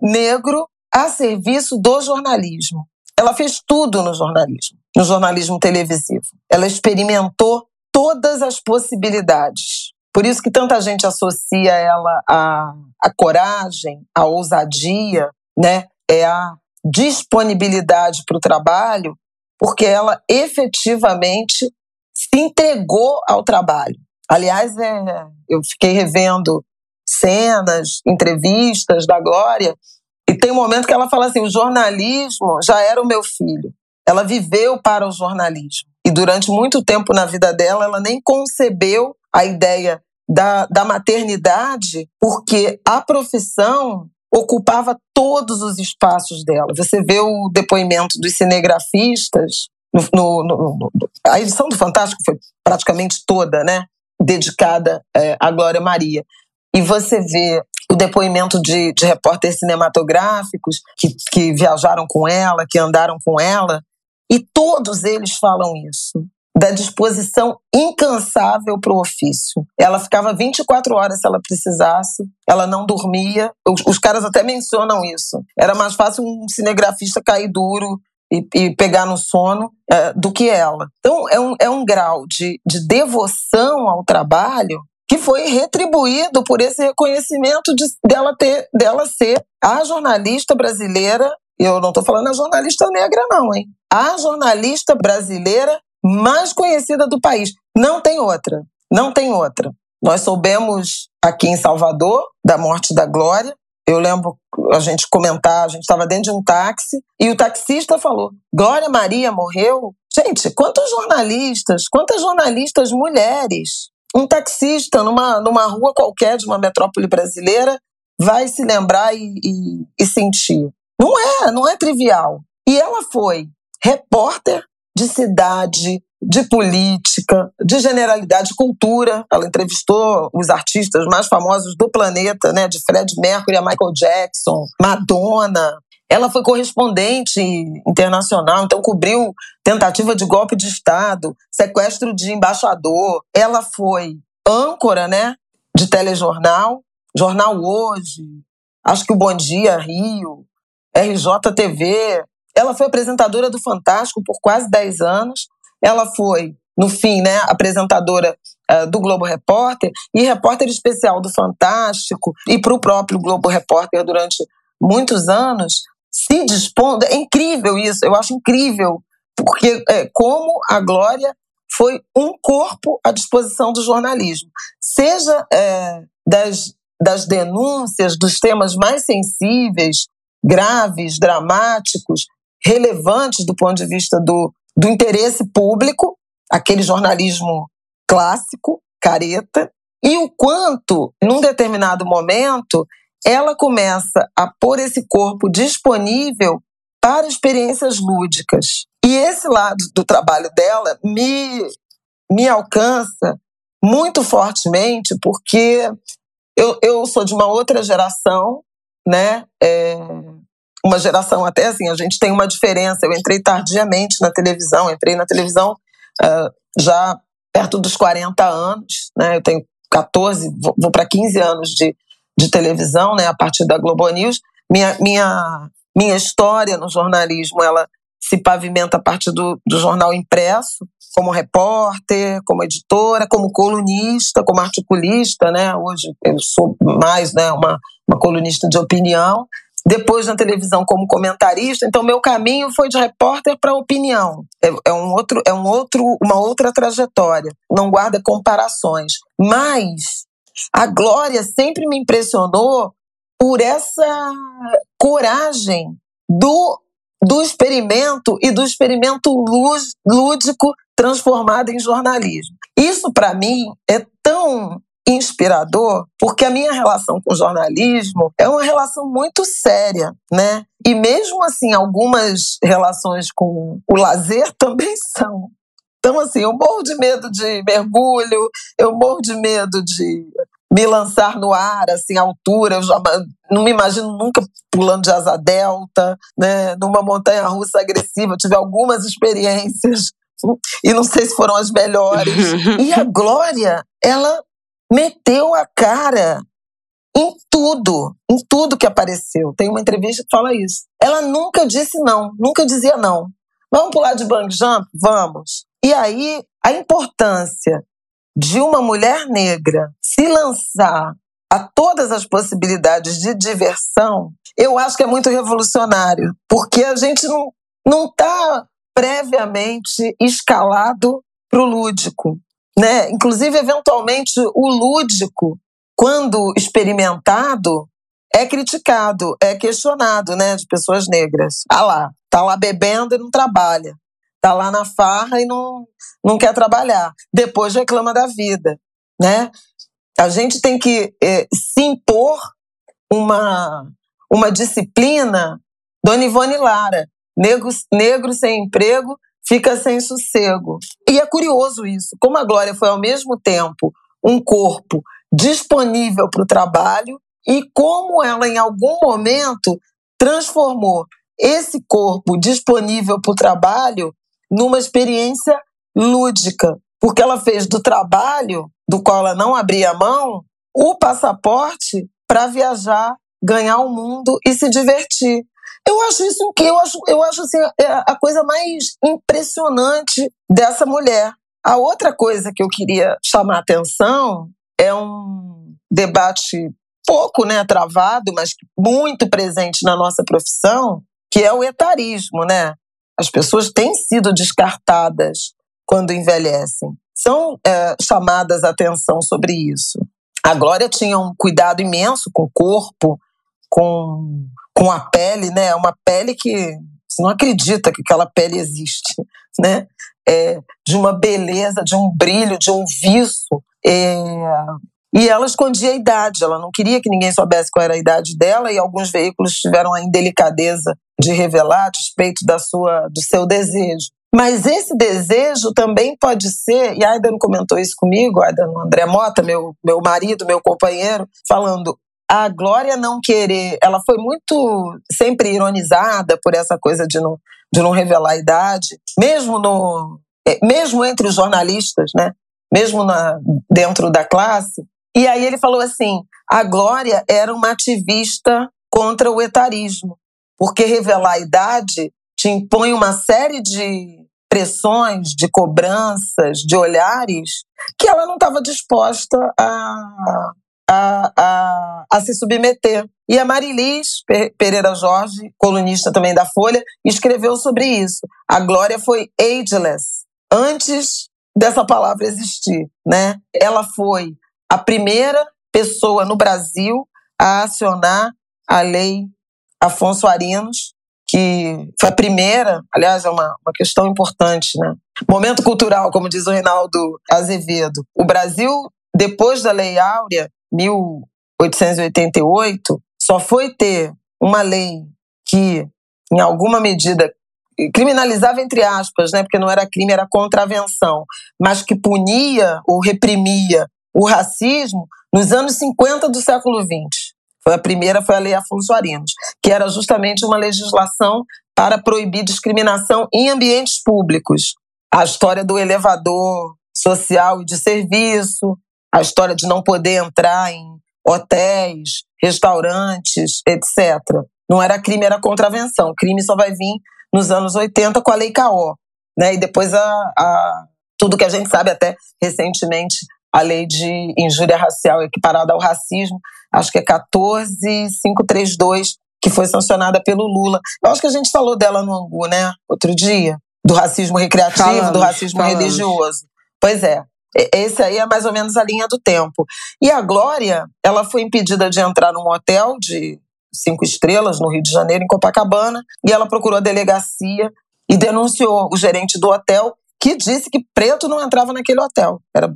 negro a serviço do jornalismo. Ela fez tudo no jornalismo, no jornalismo televisivo. Ela experimentou todas as possibilidades. Por isso que tanta gente associa ela à, à coragem, à ousadia, né? É a disponibilidade para o trabalho, porque ela efetivamente se entregou ao trabalho. Aliás, é, eu fiquei revendo cenas, entrevistas da Glória, e tem um momento que ela fala assim: o jornalismo já era o meu filho. Ela viveu para o jornalismo. E durante muito tempo na vida dela, ela nem concebeu a ideia da, da maternidade, porque a profissão ocupava todos os espaços dela. Você vê o depoimento dos cinegrafistas, no, no, no, a edição do Fantástico foi praticamente toda, né? Dedicada é, à Glória Maria. E você vê o depoimento de, de repórteres cinematográficos que, que viajaram com ela, que andaram com ela, e todos eles falam isso da disposição incansável para o ofício. Ela ficava 24 horas se ela precisasse, ela não dormia. Os, os caras até mencionam isso. Era mais fácil um cinegrafista cair duro e, e pegar no sono é, do que ela. Então, é um, é um grau de, de devoção ao trabalho que foi retribuído por esse reconhecimento de, dela, ter, dela ser a jornalista brasileira, eu não estou falando a jornalista negra, não, hein? A jornalista brasileira mais conhecida do país. Não tem outra. Não tem outra. Nós soubemos aqui em Salvador da morte da Glória. Eu lembro a gente comentar, a gente estava dentro de um táxi e o taxista falou: Glória Maria morreu. Gente, quantos jornalistas, quantas jornalistas mulheres, um taxista numa, numa rua qualquer de uma metrópole brasileira vai se lembrar e, e, e sentir. Não é, não é trivial. E ela foi repórter de cidade, de política, de generalidade, de cultura. Ela entrevistou os artistas mais famosos do planeta, né, de Fred Mercury a Michael Jackson, Madonna. Ela foi correspondente internacional, então cobriu tentativa de golpe de Estado, sequestro de embaixador. Ela foi âncora, né, de telejornal, Jornal Hoje, acho que o Bom Dia Rio, RJTV, ela foi apresentadora do Fantástico por quase 10 anos. Ela foi, no fim, né, apresentadora uh, do Globo Repórter e repórter especial do Fantástico e para o próprio Globo Repórter durante muitos anos. Se dispondo, é incrível isso, eu acho incrível, porque é, como a Glória foi um corpo à disposição do jornalismo, seja é, das, das denúncias dos temas mais sensíveis, graves, dramáticos, relevantes do ponto de vista do, do interesse público, aquele jornalismo clássico, careta, e o quanto, num determinado momento, ela começa a pôr esse corpo disponível para experiências lúdicas. E esse lado do trabalho dela me, me alcança muito fortemente, porque eu, eu sou de uma outra geração, né? É, uma geração até assim, a gente tem uma diferença. Eu entrei tardiamente na televisão, entrei na televisão uh, já perto dos 40 anos, né? Eu tenho 14, vou, vou para 15 anos de, de televisão, né? A partir da Globo News. Minha, minha, minha história no jornalismo, ela se pavimenta a partir do, do jornal impresso, como repórter, como editora, como colunista, como articulista, né? Hoje eu sou mais, né, uma, uma colunista de opinião depois na televisão como comentarista. Então meu caminho foi de repórter para opinião. É, é, um outro, é um outro, uma outra trajetória. Não guarda comparações. Mas a Glória sempre me impressionou por essa coragem do do experimento e do experimento lúdico transformado em jornalismo. Isso para mim é tão inspirador, porque a minha relação com o jornalismo é uma relação muito séria, né? E mesmo assim, algumas relações com o lazer também são. Então, assim, eu morro de medo de mergulho, eu morro de medo de me lançar no ar, assim, altura. Eu já não me imagino nunca pulando de asa delta, né, numa montanha russa agressiva. Eu tive algumas experiências e não sei se foram as melhores. e a Glória, ela meteu a cara em tudo, em tudo que apareceu. Tem uma entrevista que fala isso. Ela nunca disse não, nunca dizia não. Vamos pular de bang jump? Vamos. E aí, a importância de uma mulher negra se lançar a todas as possibilidades de diversão, eu acho que é muito revolucionário, porque a gente não está previamente escalado para o lúdico. Né? Inclusive, eventualmente, o lúdico, quando experimentado, é criticado, é questionado, né, de pessoas negras. Ah lá, tá lá bebendo e não trabalha. Tá lá na farra e não, não quer trabalhar. Depois reclama da vida, né? A gente tem que é, se impor uma, uma disciplina. Dona Ivone Lara, negro, negro sem emprego fica sem sossego. E é curioso isso, como a Glória foi ao mesmo tempo um corpo disponível para o trabalho e como ela, em algum momento, transformou esse corpo disponível para o trabalho numa experiência lúdica, porque ela fez do trabalho, do qual ela não abria mão, o passaporte para viajar, ganhar o mundo e se divertir. Eu acho isso que eu acho, eu acho assim, é a coisa mais impressionante dessa mulher. A outra coisa que eu queria chamar a atenção é um debate pouco né, travado, mas muito presente na nossa profissão, que é o etarismo, né? As pessoas têm sido descartadas quando envelhecem. São é, chamadas a atenção sobre isso. A Glória tinha um cuidado imenso com o corpo, com, com a pele, né? Uma pele que você não acredita que aquela pele existe, né? É, de uma beleza, de um brilho, de um viço. É, e ela escondia a idade, ela não queria que ninguém soubesse qual era a idade dela, e alguns veículos tiveram a indelicadeza de revelar a despeito da sua, do seu desejo. Mas esse desejo também pode ser, e a Aida não comentou isso comigo, a Aida André Mota, meu, meu marido, meu companheiro, falando, a Glória não querer, ela foi muito sempre ironizada por essa coisa de não, de não revelar a idade, mesmo no é, mesmo entre os jornalistas, né? Mesmo na, dentro da classe. E aí ele falou assim: a Glória era uma ativista contra o etarismo, porque revelar a idade te impõe uma série de pressões, de cobranças, de olhares que ela não estava disposta a, a, a, a se submeter. E a Marilis Pereira Jorge, colunista também da Folha, escreveu sobre isso. A Glória foi ageless antes dessa palavra existir, né? Ela foi a primeira pessoa no Brasil a acionar a lei Afonso Arinos, que foi a primeira, aliás, é uma, uma questão importante, né? Momento cultural, como diz o Reinaldo Azevedo. O Brasil, depois da Lei Áurea, 1888, só foi ter uma lei que, em alguma medida, criminalizava entre aspas, né, porque não era crime, era contravenção, mas que punia ou reprimia o racismo nos anos 50 do século XX. Foi a primeira foi a Lei Afonso Arinos, que era justamente uma legislação para proibir discriminação em ambientes públicos. A história do elevador social e de serviço, a história de não poder entrar em hotéis, restaurantes, etc. Não era crime, era contravenção. O crime só vai vir nos anos 80 com a Lei Caó. Né? E depois a, a, tudo que a gente sabe até recentemente, a lei de injúria racial equiparada ao racismo, acho que é 14532, que foi sancionada pelo Lula. Eu acho que a gente falou dela no Angu, né? Outro dia. Do racismo recreativo, falamos, do racismo falamos. religioso. Pois é. Esse aí é mais ou menos a linha do tempo. E a Glória, ela foi impedida de entrar num hotel de cinco estrelas no Rio de Janeiro, em Copacabana, e ela procurou a delegacia e denunciou o gerente do hotel, que disse que preto não entrava naquele hotel. Era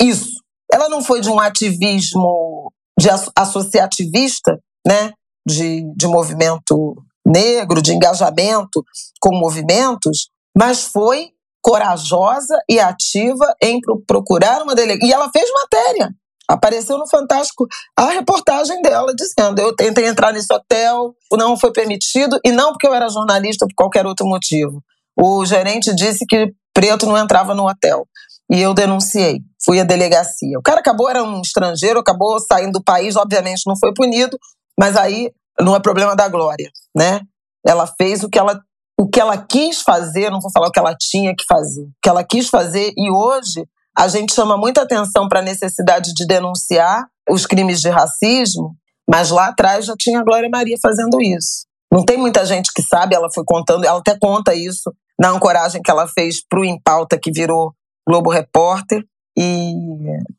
isso. Ela não foi de um ativismo de associativista, né, de, de movimento negro, de engajamento com movimentos, mas foi corajosa e ativa em procurar uma delegacia. E ela fez matéria. Apareceu no Fantástico a reportagem dela dizendo: eu tentei entrar nesse hotel, não foi permitido, e não porque eu era jornalista, por qualquer outro motivo. O gerente disse que preto não entrava no hotel. E eu denunciei, fui à delegacia. O cara acabou, era um estrangeiro, acabou saindo do país, obviamente não foi punido, mas aí não é problema da Glória, né? Ela fez o que ela o que ela quis fazer, não vou falar o que ela tinha que fazer, o que ela quis fazer, e hoje a gente chama muita atenção para a necessidade de denunciar os crimes de racismo, mas lá atrás já tinha a Glória Maria fazendo isso. Não tem muita gente que sabe, ela foi contando, ela até conta isso na ancoragem que ela fez para o Impauta, que virou Globo Repórter. E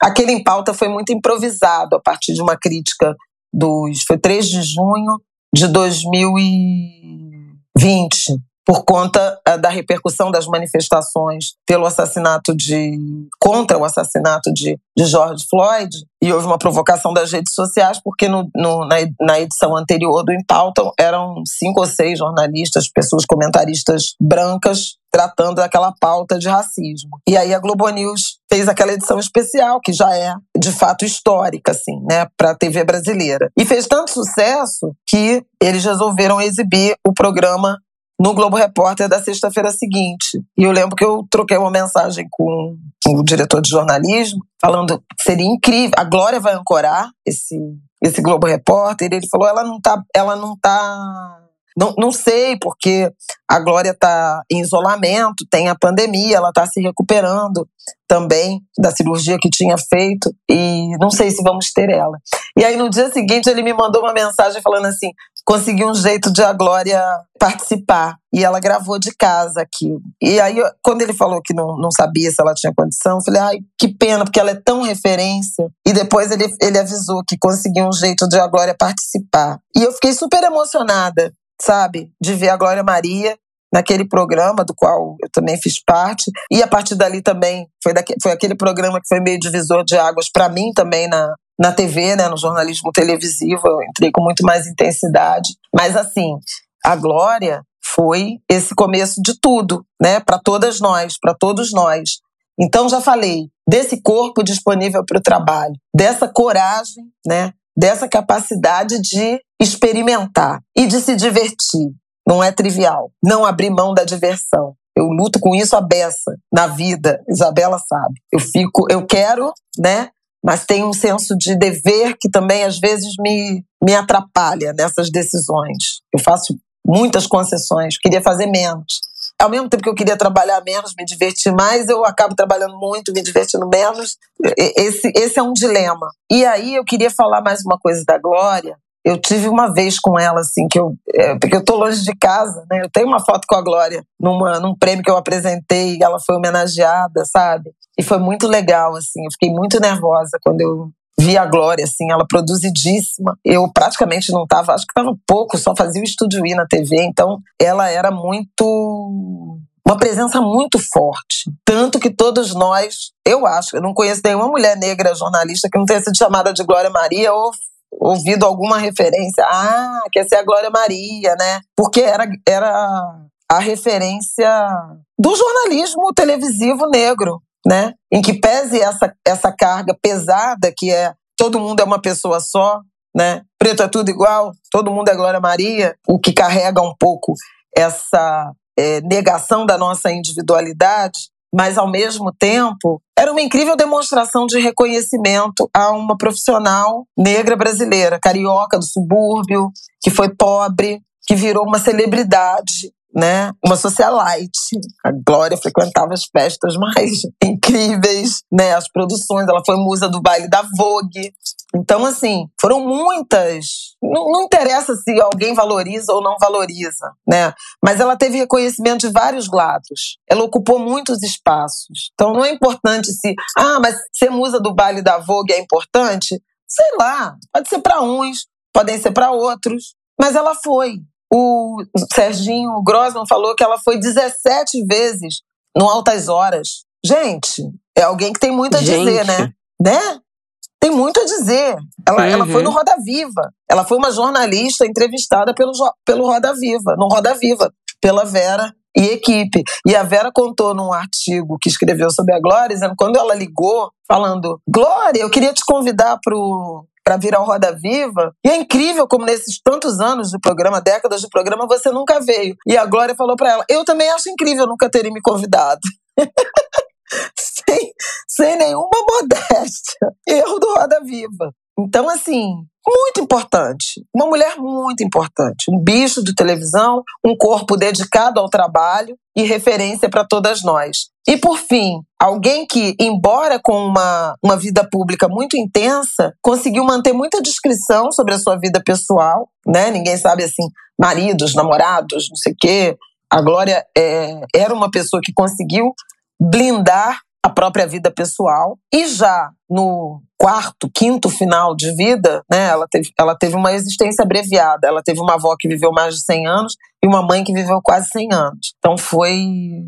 aquele Impauta foi muito improvisado a partir de uma crítica dos. Foi 3 de junho de 2020 por conta uh, da repercussão das manifestações pelo assassinato de contra o assassinato de, de George Floyd e houve uma provocação das redes sociais porque no, no, na, na, edição anterior do Impauta eram cinco ou seis jornalistas, pessoas comentaristas brancas tratando daquela pauta de racismo. E aí a Globo News fez aquela edição especial que já é de fato histórica assim, né, para a TV brasileira. E fez tanto sucesso que eles resolveram exibir o programa no Globo Repórter da sexta-feira seguinte. E eu lembro que eu troquei uma mensagem com o diretor de jornalismo, falando que seria incrível. A Glória vai ancorar esse, esse Globo Repórter. E ele falou: ela não tá. Ela não tá não, não sei, porque a Glória está em isolamento, tem a pandemia, ela está se recuperando também da cirurgia que tinha feito e não sei se vamos ter ela. E aí no dia seguinte ele me mandou uma mensagem falando assim: consegui um jeito de a Glória participar. E ela gravou de casa aquilo. E aí, quando ele falou que não, não sabia se ela tinha condição, eu falei, ai, que pena, porque ela é tão referência. E depois ele, ele avisou que conseguiu um jeito de a Glória participar. E eu fiquei super emocionada, sabe, de ver a Glória Maria naquele programa do qual eu também fiz parte. E a partir dali também foi, daqui, foi aquele programa que foi meio divisor de águas para mim também na, na TV, né, no jornalismo televisivo. Eu entrei com muito mais intensidade. Mas assim, a Glória foi esse começo de tudo, né, para todas nós, para todos nós. Então já falei desse corpo disponível para o trabalho, dessa coragem, né, dessa capacidade de experimentar e de se divertir. Não é trivial. Não abrir mão da diversão. Eu luto com isso a beça na vida. Isabela sabe. Eu fico, eu quero, né? Mas tem um senso de dever que também às vezes me, me atrapalha nessas decisões. Eu faço muitas concessões, queria fazer menos. Ao mesmo tempo que eu queria trabalhar menos, me divertir mais, eu acabo trabalhando muito, me divertindo menos. Esse, esse é um dilema. E aí eu queria falar mais uma coisa da Glória, eu tive uma vez com ela, assim, que eu. É, porque eu tô longe de casa, né? Eu tenho uma foto com a Glória numa, num prêmio que eu apresentei e ela foi homenageada, sabe? E foi muito legal, assim. Eu fiquei muito nervosa quando eu vi a Glória, assim, ela produzidíssima. Eu praticamente não tava, acho que tava pouco, só fazia o Estúdio I na TV, então ela era muito uma presença muito forte. Tanto que todos nós, eu acho, eu não conheço nenhuma mulher negra jornalista que não tenha sido chamada de Glória Maria ou ouvido alguma referência. Ah, quer ser a Glória Maria, né? Porque era, era a referência do jornalismo televisivo negro, né? Em que pese essa, essa carga pesada que é todo mundo é uma pessoa só, né? Preto é tudo igual, todo mundo é Glória Maria, o que carrega um pouco essa é, negação da nossa individualidade, mas ao mesmo tempo era uma incrível demonstração de reconhecimento a uma profissional negra brasileira, carioca do subúrbio, que foi pobre, que virou uma celebridade né? Uma socialite. A Glória frequentava as festas mais incríveis, né? As produções, ela foi musa do baile da Vogue. Então, assim, foram muitas. Não, não, interessa se alguém valoriza ou não valoriza, né? Mas ela teve reconhecimento de vários lados. Ela ocupou muitos espaços. Então, não é importante se. Ah, mas ser musa do baile da Vogue é importante? Sei lá. Pode ser para uns, podem ser para outros. Mas ela foi. O Serginho Grossman falou que ela foi 17 vezes no Altas Horas. Gente, é alguém que tem muito a Gente. dizer, né? Né? Tem muito a dizer. Ela, uhum. ela foi no Roda Viva. Ela foi uma jornalista entrevistada pelo, pelo Roda Viva, no Roda Viva, pela Vera e equipe. E a Vera contou num artigo que escreveu sobre a Glória, dizendo quando ela ligou, falando: Glória, eu queria te convidar para o para vir ao Roda Viva. E é incrível como nesses tantos anos de programa, décadas de programa, você nunca veio. E a Glória falou para ela: Eu também acho incrível nunca terem me convidado. sem, sem nenhuma modéstia. Erro do Roda Viva. Então, assim, muito importante. Uma mulher muito importante. Um bicho de televisão, um corpo dedicado ao trabalho e referência para todas nós. E, por fim, alguém que, embora com uma, uma vida pública muito intensa, conseguiu manter muita discrição sobre a sua vida pessoal, né? Ninguém sabe, assim, maridos, namorados, não sei o quê. A Glória é, era uma pessoa que conseguiu blindar a própria vida pessoal e já no quarto, quinto final de vida, né? Ela teve, ela teve uma existência abreviada. Ela teve uma avó que viveu mais de 100 anos e uma mãe que viveu quase 100 anos. Então foi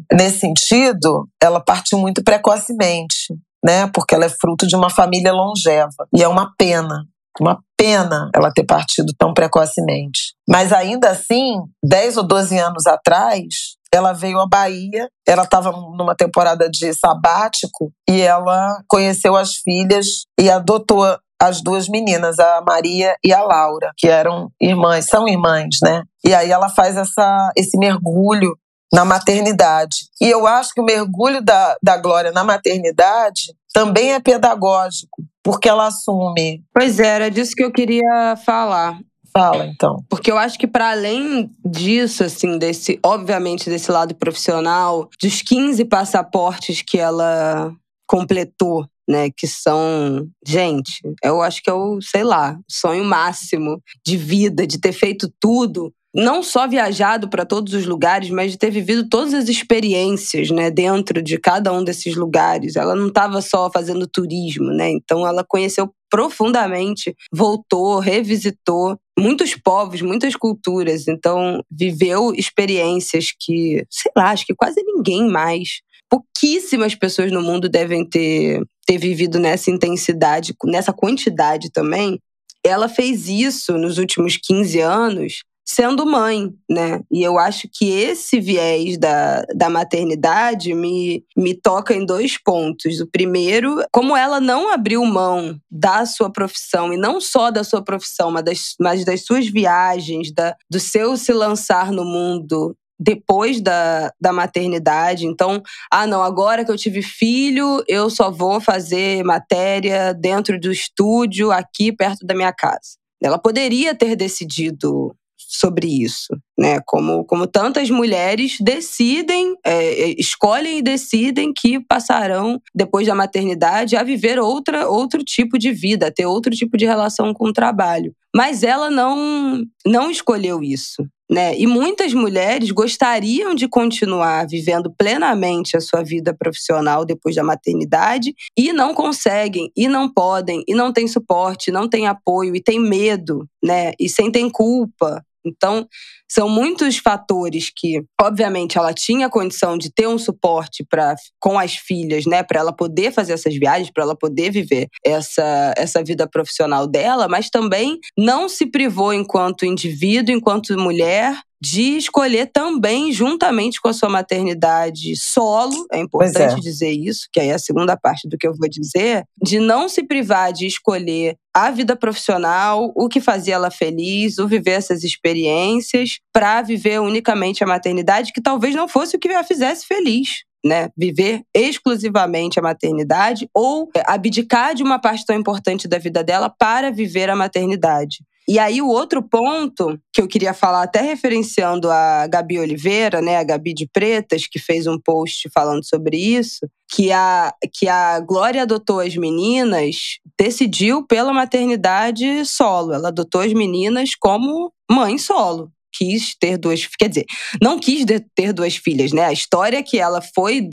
nesse sentido, ela partiu muito precocemente, né? Porque ela é fruto de uma família longeva e é uma pena. Uma pena ela ter partido tão precocemente. Mas ainda assim, 10 ou 12 anos atrás, ela veio à Bahia, ela estava numa temporada de sabático e ela conheceu as filhas e adotou as duas meninas, a Maria e a Laura, que eram irmãs, são irmãs, né? E aí ela faz essa, esse mergulho na maternidade. E eu acho que o mergulho da, da Glória na maternidade também é pedagógico, porque ela assume. Pois é, era disso que eu queria falar. Fala, então. Porque eu acho que para além disso, assim, desse, obviamente, desse lado profissional, dos 15 passaportes que ela completou, né, que são, gente, eu acho que é o, sei lá, sonho máximo de vida, de ter feito tudo não só viajado para todos os lugares, mas de ter vivido todas as experiências, né, dentro de cada um desses lugares. Ela não estava só fazendo turismo, né? Então ela conheceu profundamente, voltou, revisitou muitos povos, muitas culturas. Então viveu experiências que, sei lá, acho que quase ninguém mais pouquíssimas pessoas no mundo devem ter, ter vivido nessa intensidade, nessa quantidade também. Ela fez isso nos últimos 15 anos sendo mãe, né? E eu acho que esse viés da, da maternidade me, me toca em dois pontos. O primeiro, como ela não abriu mão da sua profissão, e não só da sua profissão, mas das, mas das suas viagens, da, do seu se lançar no mundo depois da, da maternidade. Então, ah, não, agora que eu tive filho, eu só vou fazer matéria dentro do estúdio, aqui perto da minha casa. Ela poderia ter decidido sobre isso, né? Como, como tantas mulheres decidem, é, é, escolhem e decidem que passarão, depois da maternidade, a viver outra, outro tipo de vida, a ter outro tipo de relação com o trabalho. Mas ela não, não escolheu isso. Né? E muitas mulheres gostariam de continuar vivendo plenamente a sua vida profissional depois da maternidade e não conseguem, e não podem, e não têm suporte, não têm apoio, e têm medo, né? E sentem culpa então, são muitos fatores que, obviamente, ela tinha condição de ter um suporte para com as filhas, né, para ela poder fazer essas viagens, para ela poder viver essa, essa vida profissional dela, mas também não se privou enquanto indivíduo, enquanto mulher, de escolher também, juntamente com a sua maternidade solo, é importante é. dizer isso, que aí é a segunda parte do que eu vou dizer, de não se privar de escolher a vida profissional, o que fazia ela feliz, o viver essas experiências, para viver unicamente a maternidade, que talvez não fosse o que a fizesse feliz. Né, viver exclusivamente a maternidade ou abdicar de uma parte tão importante da vida dela para viver a maternidade. E aí, o outro ponto que eu queria falar, até referenciando a Gabi Oliveira, né, a Gabi de Pretas, que fez um post falando sobre isso, que a, que a Glória adotou as meninas, decidiu pela maternidade solo. Ela adotou as meninas como mãe solo quis ter duas, quer dizer, não quis ter duas filhas, né? A história que ela foi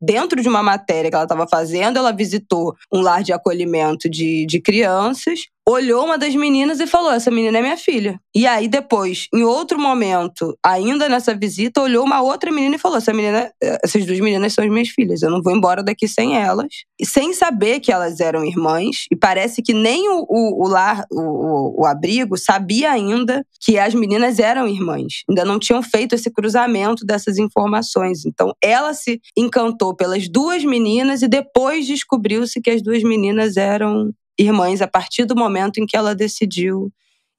dentro de uma matéria que ela estava fazendo, ela visitou um lar de acolhimento de, de crianças olhou uma das meninas e falou: Essa menina é minha filha. E aí, depois, em outro momento, ainda nessa visita, olhou uma outra menina e falou: Essa menina, essas duas meninas são as minhas filhas, eu não vou embora daqui sem elas. E sem saber que elas eram irmãs, e parece que nem o, o, o lar, o, o, abrigo, sabia ainda que as meninas eram irmãs. Ainda não tinham feito esse cruzamento dessas informações. Então, ela se encantou pelas duas meninas e depois descobriu-se que as duas meninas eram irmãs a partir do momento em que ela decidiu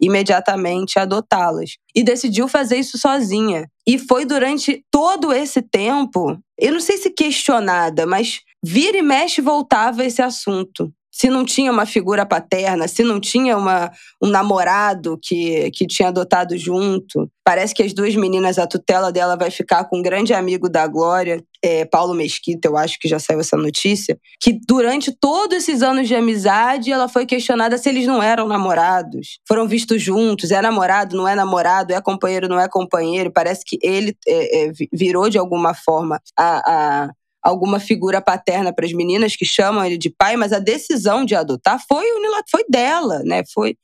imediatamente adotá-las. E decidiu fazer isso sozinha. E foi durante todo esse tempo, eu não sei se questionada, mas vira e mexe voltava esse assunto se não tinha uma figura paterna, se não tinha uma, um namorado que, que tinha adotado junto. Parece que as duas meninas, a tutela dela vai ficar com um grande amigo da Glória, é, Paulo Mesquita, eu acho que já saiu essa notícia, que durante todos esses anos de amizade, ela foi questionada se eles não eram namorados. Foram vistos juntos, é namorado, não é namorado, é companheiro, não é companheiro. Parece que ele é, é, virou de alguma forma a, a alguma figura paterna para as meninas que chamam ele de pai, mas a decisão de adotar foi foi dela, né? Foi,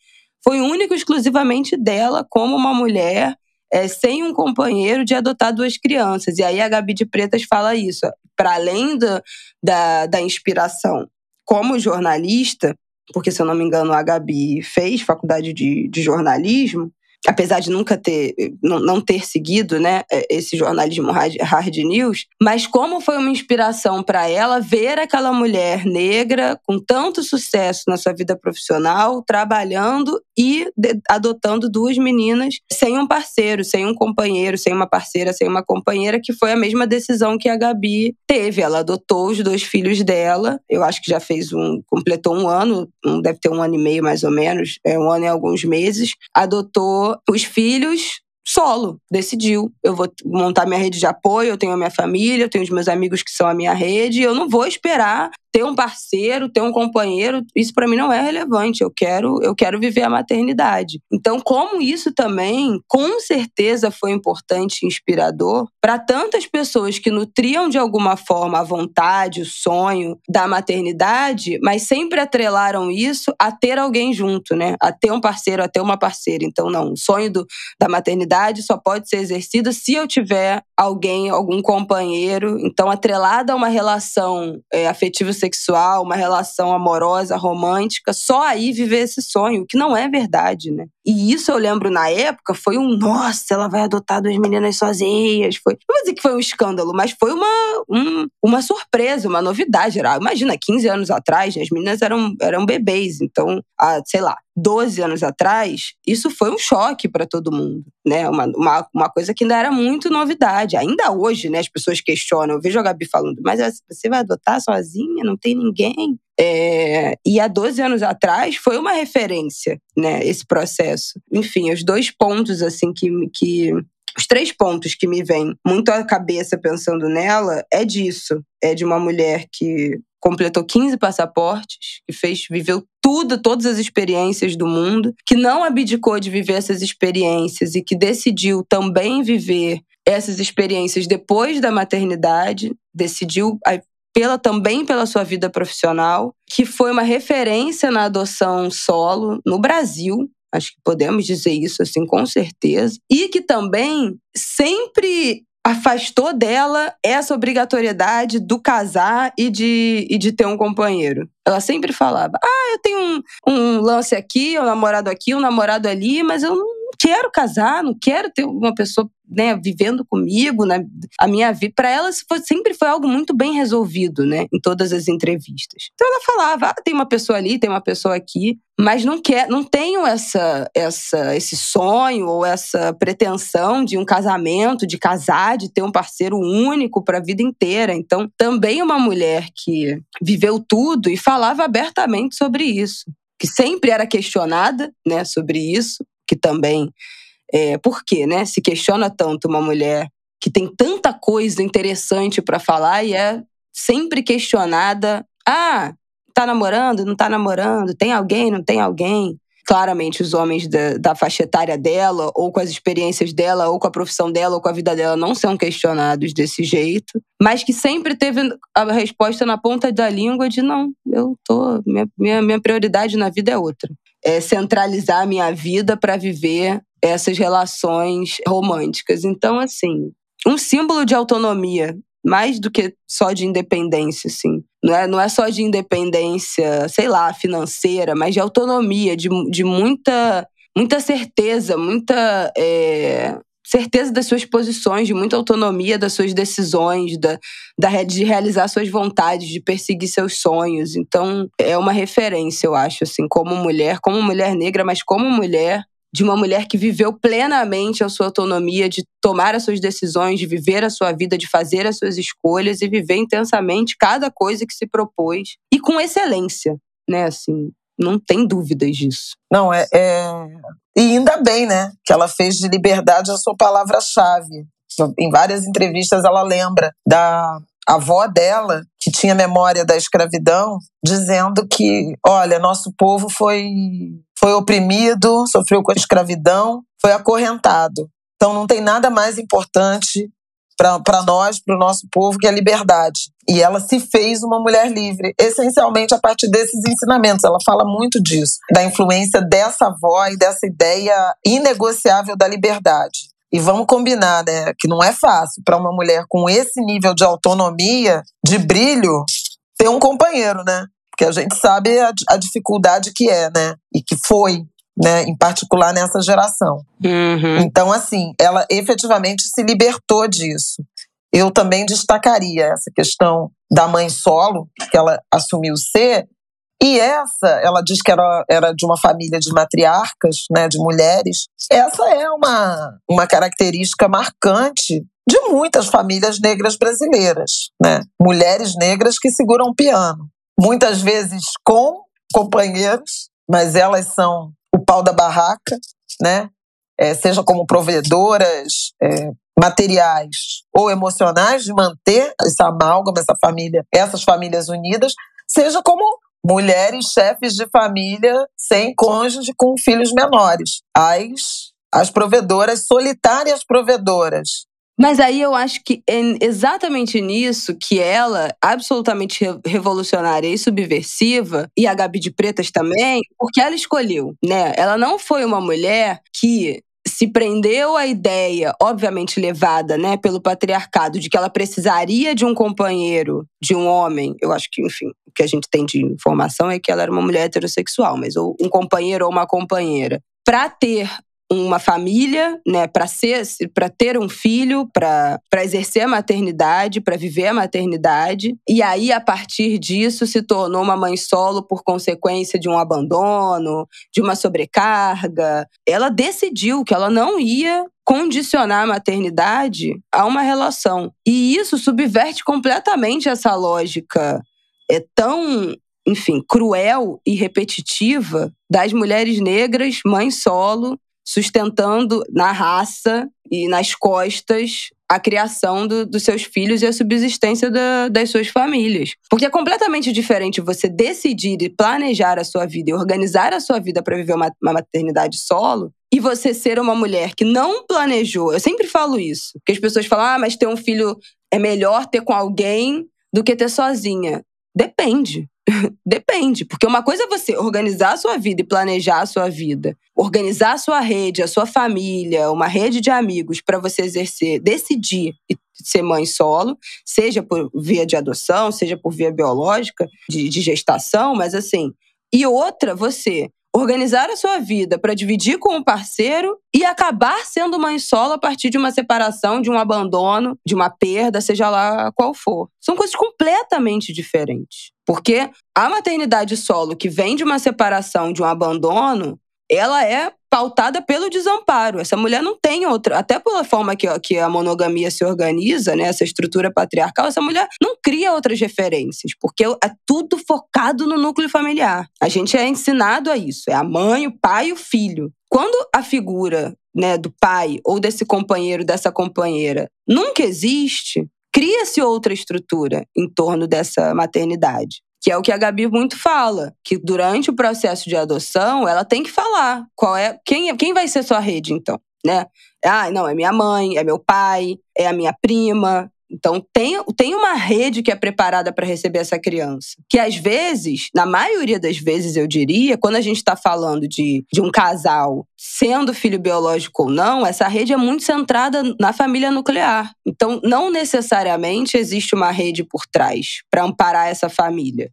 foi único exclusivamente dela como uma mulher é, sem um companheiro de adotar duas crianças. E aí a Gabi de Pretas fala isso. Para além do, da, da inspiração como jornalista, porque se eu não me engano a Gabi fez faculdade de, de jornalismo, apesar de nunca ter, não, ter seguido né, é, esse jornalismo hard, news, mas como foi uma inspiração para ela ver aquela mulher negra com tanto sucesso na sua vida profissional, trabalhando e adotando duas meninas sem um parceiro, sem um companheiro, sem uma parceira, sem uma companheira, que foi a mesma decisão que a Gabi teve. Ela adotou os dois filhos dela, eu acho que já fez um, completou um ano, deve ter um ano e meio mais ou menos, é um ano e alguns meses, adotou os filhos solo, decidiu. Eu vou montar minha rede de apoio, eu tenho a minha família, eu tenho os meus amigos que são a minha rede, eu não vou esperar ter um parceiro, ter um companheiro, isso para mim não é relevante. Eu quero, eu quero viver a maternidade. Então, como isso também, com certeza foi importante e inspirador para tantas pessoas que nutriam de alguma forma a vontade, o sonho da maternidade, mas sempre atrelaram isso a ter alguém junto, né? A ter um parceiro, a ter uma parceira. Então, não, o sonho do, da maternidade só pode ser exercido se eu tiver alguém, algum companheiro. Então, atrelada a uma relação é, afetiva sexual, uma relação amorosa, romântica, só aí viver esse sonho, que não é verdade, né? E isso eu lembro na época foi um, nossa, ela vai adotar duas meninas sozinhas. Foi, não vou dizer que foi um escândalo, mas foi uma, um, uma surpresa, uma novidade. Era, imagina, 15 anos atrás, as meninas eram, eram bebês, então, há, sei lá, 12 anos atrás, isso foi um choque para todo mundo, né? Uma, uma, uma, coisa que ainda era muito novidade. Ainda hoje, né, as pessoas questionam. Eu vejo a Gabi falando, mas você vai adotar sozinha? Não tem ninguém? É, e há 12 anos atrás foi uma referência, né, esse processo. Enfim, os dois pontos, assim, que, que os três pontos que me vêm muito à cabeça pensando nela é disso. É de uma mulher que completou 15 passaportes, que fez, viveu tudo, todas as experiências do mundo, que não abdicou de viver essas experiências e que decidiu também viver essas experiências depois da maternidade, decidiu pela também pela sua vida profissional, que foi uma referência na adoção solo no Brasil, acho que podemos dizer isso assim com certeza, e que também sempre afastou dela essa obrigatoriedade do casar e de, e de ter um companheiro. Ela sempre falava: Ah, eu tenho um, um lance aqui, um namorado aqui, um namorado ali, mas eu não quero casar, não quero ter uma pessoa né, vivendo comigo, né, a minha vida. Para ela foi, sempre foi algo muito bem resolvido, né, em todas as entrevistas. Então ela falava, ah, tem uma pessoa ali, tem uma pessoa aqui, mas não quer, não tenho essa, essa, esse sonho ou essa pretensão de um casamento, de casar, de ter um parceiro único para a vida inteira. Então também uma mulher que viveu tudo e falava abertamente sobre isso, que sempre era questionada, né, sobre isso, que também é, por quê, né? Se questiona tanto uma mulher que tem tanta coisa interessante para falar e é sempre questionada. Ah, tá namorando? Não tá namorando? Tem alguém? Não tem alguém? Claramente, os homens da, da faixa etária dela, ou com as experiências dela, ou com a profissão dela, ou com a vida dela, não são questionados desse jeito, mas que sempre teve a resposta na ponta da língua de não, eu tô. Minha, minha, minha prioridade na vida é outra. É centralizar a minha vida para viver essas relações românticas. Então, assim, um símbolo de autonomia, mais do que só de independência, assim. Não é, não é só de independência, sei lá, financeira, mas de autonomia, de, de muita, muita certeza, muita é, certeza das suas posições, de muita autonomia das suas decisões, da, da, de realizar suas vontades, de perseguir seus sonhos. Então, é uma referência, eu acho, assim, como mulher, como mulher negra, mas como mulher de uma mulher que viveu plenamente a sua autonomia de tomar as suas decisões, de viver a sua vida, de fazer as suas escolhas e viver intensamente cada coisa que se propôs e com excelência, né? Assim, não tem dúvidas disso. Não, é, é... E ainda bem, né? Que ela fez de liberdade a sua palavra-chave. Em várias entrevistas ela lembra da avó dela, que tinha memória da escravidão, dizendo que, olha, nosso povo foi foi oprimido, sofreu com a escravidão, foi acorrentado. Então não tem nada mais importante para nós, para o nosso povo, que é a liberdade. E ela se fez uma mulher livre, essencialmente a partir desses ensinamentos. Ela fala muito disso, da influência dessa e dessa ideia inegociável da liberdade. E vamos combinar, né, que não é fácil para uma mulher com esse nível de autonomia, de brilho, ter um companheiro, né? Porque a gente sabe a, a dificuldade que é, né? E que foi né, em particular nessa geração. Uhum. Então, assim, ela efetivamente se libertou disso. Eu também destacaria essa questão da mãe solo, que ela assumiu ser, e essa, ela diz que era, era de uma família de matriarcas, né, de mulheres. Essa é uma, uma característica marcante de muitas famílias negras brasileiras, né? Mulheres negras que seguram piano, muitas vezes com companheiros, mas elas são o pau da barraca, né? É, seja como provedoras é, materiais ou emocionais de manter essa amálgama, essa família, essas famílias unidas, seja como mulheres chefes de família sem cônjuge com filhos menores, as as provedoras solitárias provedoras, mas aí eu acho que é exatamente nisso que ela, absolutamente revolucionária e subversiva, e a Gabi de Pretas também, porque ela escolheu, né? Ela não foi uma mulher que se prendeu à ideia, obviamente levada, né, pelo patriarcado, de que ela precisaria de um companheiro, de um homem. Eu acho que, enfim, o que a gente tem de informação é que ela era uma mulher heterossexual, mas ou um companheiro ou uma companheira. Para ter uma família, né, para ser, para ter um filho, para exercer a maternidade, para viver a maternidade. E aí a partir disso se tornou uma mãe solo por consequência de um abandono, de uma sobrecarga. Ela decidiu que ela não ia condicionar a maternidade a uma relação. E isso subverte completamente essa lógica é tão enfim, cruel e repetitiva das mulheres negras, mães solo, sustentando na raça e nas costas a criação do, dos seus filhos e a subsistência da, das suas famílias. Porque é completamente diferente você decidir e planejar a sua vida e organizar a sua vida para viver uma, uma maternidade solo e você ser uma mulher que não planejou. Eu sempre falo isso, porque as pessoas falam: ah, mas ter um filho é melhor ter com alguém do que ter sozinha. Depende. Depende, porque uma coisa é você organizar a sua vida e planejar a sua vida, organizar a sua rede, a sua família, uma rede de amigos para você exercer, decidir ser mãe solo, seja por via de adoção, seja por via biológica, de, de gestação, mas assim. E outra, você organizar a sua vida para dividir com o parceiro e acabar sendo mãe solo a partir de uma separação, de um abandono, de uma perda, seja lá qual for. São coisas completamente diferentes. Porque a maternidade solo que vem de uma separação, de um abandono, ela é pautada pelo desamparo. Essa mulher não tem outra, até pela forma que, que a monogamia se organiza, né, essa estrutura patriarcal, essa mulher não cria outras referências, porque é tudo focado no núcleo familiar. A gente é ensinado a isso, é a mãe, o pai e o filho. Quando a figura, né, do pai ou desse companheiro, dessa companheira, nunca existe, cria-se outra estrutura em torno dessa maternidade que é o que a Gabi muito fala, que durante o processo de adoção, ela tem que falar qual é quem, quem vai ser sua rede então, né? Ah, não, é minha mãe, é meu pai, é a minha prima, então, tem, tem uma rede que é preparada para receber essa criança. Que às vezes, na maioria das vezes, eu diria, quando a gente está falando de, de um casal sendo filho biológico ou não, essa rede é muito centrada na família nuclear. Então, não necessariamente existe uma rede por trás para amparar essa família.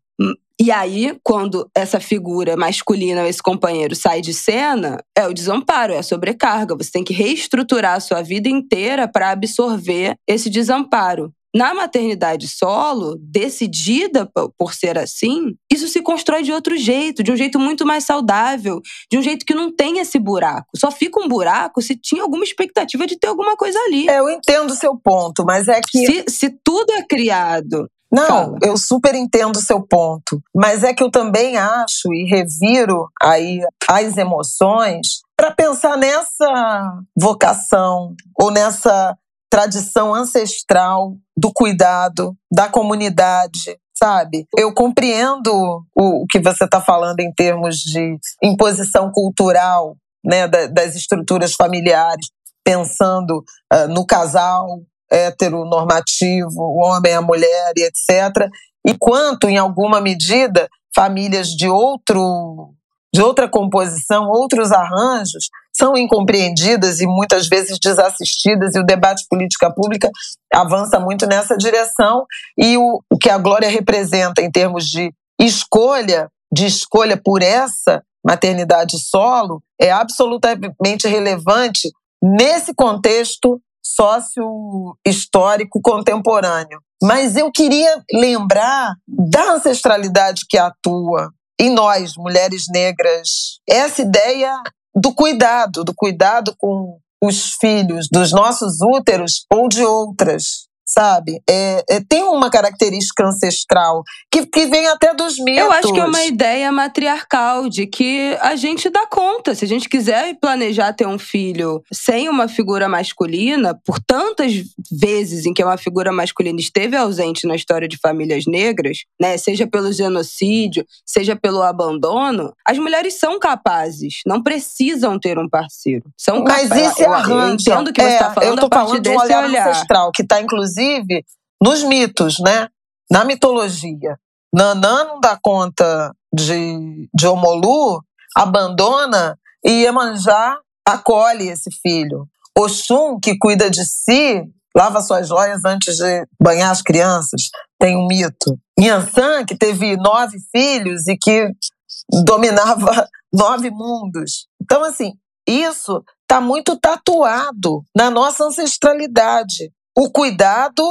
E aí, quando essa figura masculina, esse companheiro, sai de cena, é o desamparo, é a sobrecarga. Você tem que reestruturar a sua vida inteira para absorver esse desamparo. Na maternidade solo, decidida por ser assim, isso se constrói de outro jeito, de um jeito muito mais saudável, de um jeito que não tem esse buraco. Só fica um buraco se tinha alguma expectativa de ter alguma coisa ali. É, eu entendo o seu ponto, mas é que. Se, se tudo é criado não, Fala. eu super entendo o seu ponto, mas é que eu também acho e reviro aí as emoções para pensar nessa vocação ou nessa tradição ancestral do cuidado da comunidade, sabe? Eu compreendo o, o que você está falando em termos de imposição cultural, né, das estruturas familiares, pensando uh, no casal heteronormativo, o homem, a mulher e etc. Enquanto, em alguma medida, famílias de outro de outra composição, outros arranjos, são incompreendidas e muitas vezes desassistidas, e o debate política pública avança muito nessa direção. E o, o que a Glória representa em termos de escolha, de escolha por essa maternidade solo, é absolutamente relevante nesse contexto sócio-histórico contemporâneo. Mas eu queria lembrar da ancestralidade que atua em nós, mulheres negras, essa ideia do cuidado, do cuidado com os filhos dos nossos úteros ou de outras sabe? É, é, tem uma característica ancestral que, que vem até dos mitos. Eu acho que é uma ideia matriarcal de que a gente dá conta. Se a gente quiser planejar ter um filho sem uma figura masculina, por tantas vezes em que uma figura masculina esteve ausente na história de famílias negras, né, seja pelo genocídio, seja pelo abandono, as mulheres são capazes, não precisam ter um parceiro. São Mas capazes. esse arranjo, eu entendo que você está é, falando eu tô a partir falando de um olhar, olhar. ancestral que está inclusive inclusive nos mitos, né? Na mitologia. Nanã não dá conta de, de Omolu, abandona e Iemanjá acolhe esse filho. Oxum, que cuida de si, lava suas joias antes de banhar as crianças. Tem um mito. Yansan, que teve nove filhos e que dominava nove mundos. Então, assim, isso está muito tatuado na nossa ancestralidade o cuidado,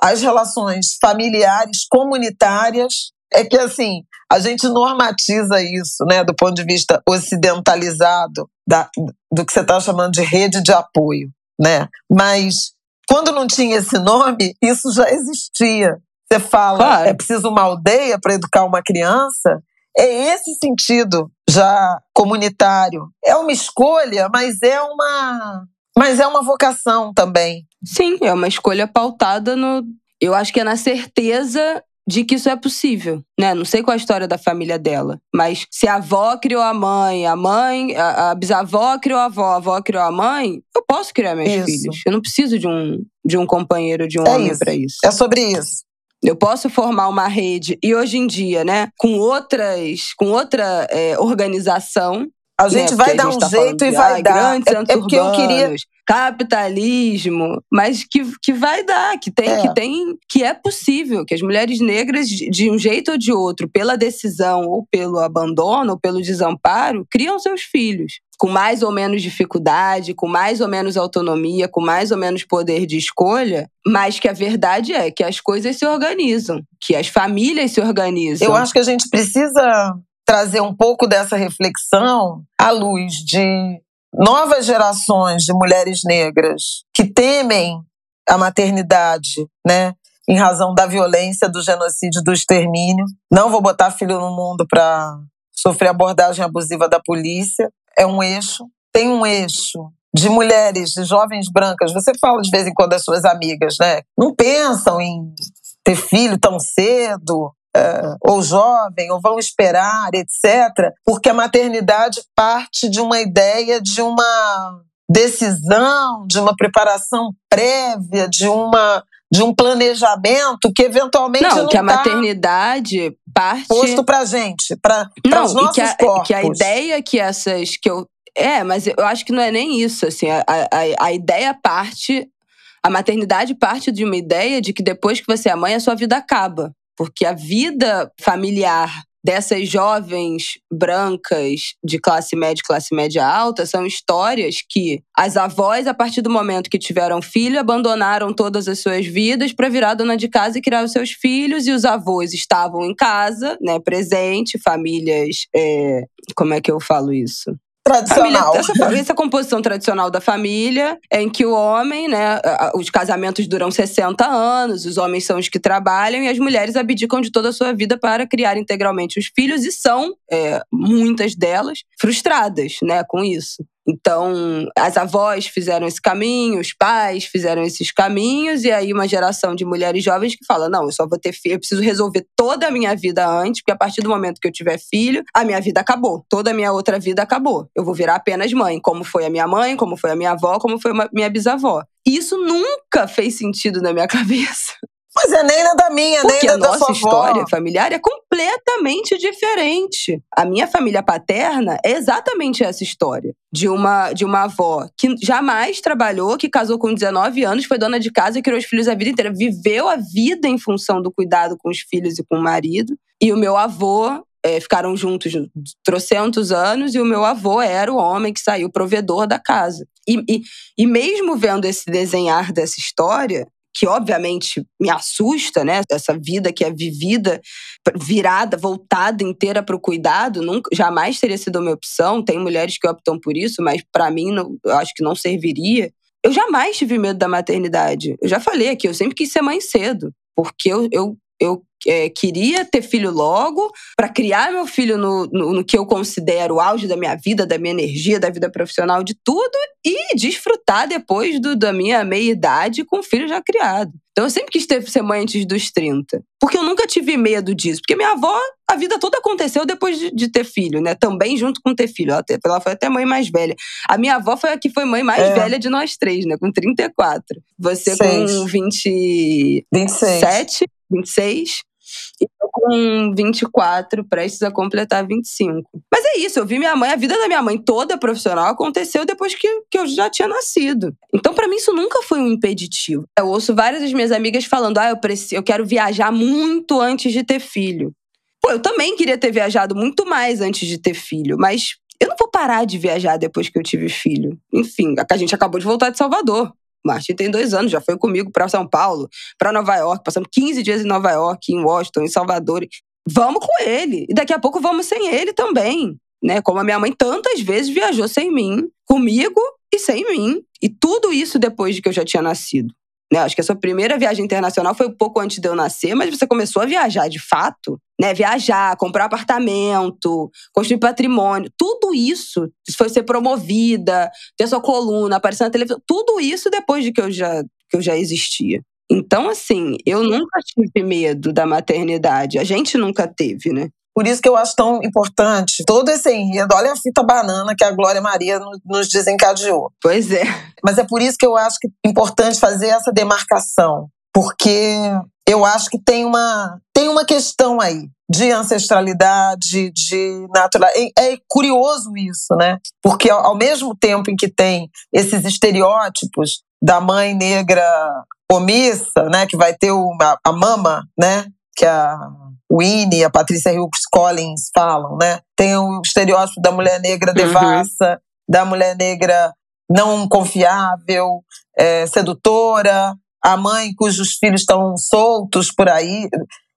as relações familiares, comunitárias. É que, assim, a gente normatiza isso, né, do ponto de vista ocidentalizado, da, do que você está chamando de rede de apoio, né? Mas quando não tinha esse nome, isso já existia. Você fala, Claro. é preciso uma aldeia para educar uma criança. É esse sentido já comunitário. É uma escolha, mas é uma, mas é uma vocação também. Sim, é uma escolha pautada no. Eu acho que é na certeza de que isso é possível, né? Não sei qual é a história da família dela, mas se a avó criou a mãe, a mãe, a, a bisavó criou a avó, a avó criou a mãe, eu posso criar meus Isso. filhos. Eu não preciso de um, de um companheiro, de um É homem para isso. É sobre isso. Eu posso formar uma rede e hoje em dia, né, com outras, com outra é, organização, A gente né, vai dar gente um tá jeito falando e vai ai, dar. É, é porque eu queria. capitalismo, mas que, que vai dar, que tem, É. que tem, que é possível, que as mulheres negras, de, de um jeito ou de outro, pela decisão ou pelo abandono ou pelo desamparo, criam seus filhos. Com mais ou menos dificuldade, com mais ou menos autonomia, com mais ou menos poder de escolha, mas que a verdade é que as coisas se organizam, que as famílias se organizam. Eu acho que a gente precisa trazer um pouco dessa reflexão à luz de novas gerações de mulheres negras que temem a maternidade, né? Em razão da violência, do genocídio, do extermínio. Não vou botar filho no mundo para sofrer abordagem abusiva da polícia. É um eixo. Tem um eixo de mulheres, de jovens brancas. Você fala de vez em quando das suas amigas, né? Não pensam em ter filho tão cedo, é, ou jovem, ou vão esperar, etc. Porque a maternidade parte de uma ideia de uma decisão, de uma preparação prévia, de uma de um planejamento que eventualmente não, Não, que a tá maternidade parte. posto pra gente, para Não, os e nossos que a, corpos. que a ideia que essas. que eu É, mas eu acho que não é nem isso. Assim, a, a, a ideia parte. A maternidade parte de uma ideia de que depois que você é mãe, a sua vida acaba. Porque a vida familiar dessas jovens brancas de classe média e classe média alta são histórias que as avós, a partir do momento que tiveram filho, abandonaram todas as suas vidas para virar dona de casa e criar os seus filhos, e os avós estavam em casa, né, presente, famílias. é, como é que eu falo isso? Tradicional. Família, essa, essa composição tradicional da família, em que o homem, né, os casamentos duram 60 anos, os homens são os que trabalham e as mulheres abdicam de toda a sua vida para criar integralmente os filhos e são, é, muitas delas, frustradas né, com isso. Então, as avós fizeram esse caminho, os pais fizeram esses caminhos, e aí uma geração de mulheres jovens que fala: não, eu só vou ter filho, eu preciso resolver toda a minha vida antes, porque a partir do momento que eu tiver filho, a minha vida acabou. Toda a minha outra vida acabou. Eu vou virar apenas mãe, como foi a minha mãe, como foi a minha avó, como foi a minha bisavó. Isso nunca fez sentido na minha cabeça. Mas é nem na da minha, Porque nem da a da sua nossa história avó. familiar é completamente diferente. A minha família paterna é exatamente essa história. De uma, de uma avó que jamais trabalhou, que casou com 19 anos, foi dona de casa e criou os filhos a vida inteira. Viveu a vida em função do cuidado com os filhos e com o marido. E o meu avô é, ficaram juntos trocentos anos e o meu avô era o homem que saiu provedor da casa. E, e, e mesmo vendo esse desenhar dessa história, que obviamente me assusta, né? Essa vida que é vivida, virada, voltada inteira para o cuidado, nunca, jamais teria sido uma opção. Tem mulheres que optam por isso, mas para mim não, eu acho que não serviria. Eu jamais tive medo da maternidade. Eu já falei aqui, eu sempre quis ser mãe cedo, porque eu, eu, eu é, queria ter filho logo, para criar meu filho no, no, no, que eu considero o auge da minha vida, da minha energia, da vida profissional, de tudo, e desfrutar depois do, da minha meia-idade com o filho já criado. Então eu sempre quis ter, ser mãe antes dos 30. Porque eu nunca tive medo disso. Porque minha avó, a vida toda aconteceu depois de, de ter filho, né? Também junto com ter filho. Ela, ela, foi até mãe mais velha. A minha avó foi a que foi mãe mais é. velha de nós três, né? Com 34. Você Seis. com 20... 27, 26 e eu com 24, prestes a completar 25. Mas é isso, eu vi minha mãe, a vida da minha mãe toda profissional aconteceu depois que, que eu já tinha nascido. Então, para mim, isso nunca foi um impeditivo. Eu ouço várias das minhas amigas falando: ah, eu, preciso, eu quero viajar muito antes de ter filho. Pô, eu também queria ter viajado muito mais antes de ter filho, mas eu não vou parar de viajar depois que eu tive filho. Enfim, a gente acabou de voltar de Salvador. Martin tem dois anos, já foi comigo para São Paulo, para Nova York, passamos 15 dias em Nova York, em Washington, em Salvador. Vamos com ele. E daqui a pouco vamos sem ele também. Né? Como a minha mãe tantas vezes viajou sem mim, comigo e sem mim. E tudo isso depois de que eu já tinha nascido. Né? Acho que a sua primeira viagem internacional foi um pouco antes de eu nascer, mas você começou a viajar de fato, né? Viajar, comprar apartamento, construir patrimônio, tudo isso, foi ser promovida, ter sua coluna, aparecer na televisão, tudo isso depois de que eu já, que eu já existia. Então, assim, eu nunca tive medo da maternidade. A gente nunca teve, né? Por isso que eu acho tão importante todo esse enredo. Olha a fita banana que a Glória Maria nos desencadeou. Pois é. Mas é por isso que eu acho que é importante fazer essa demarcação. Porque eu acho que tem uma, tem uma questão aí de ancestralidade, de natural. É, é curioso isso, né? Porque ao, ao mesmo tempo em que tem esses estereótipos da mãe negra omissa, né, que vai ter uma, a mama, né, que a Winnie, a Patrícia Hughes Collins falam, né? Tem o estereótipo da mulher negra uhum. devassa, uhum. da mulher negra não confiável, é, sedutora, a mãe cujos filhos estão soltos por aí.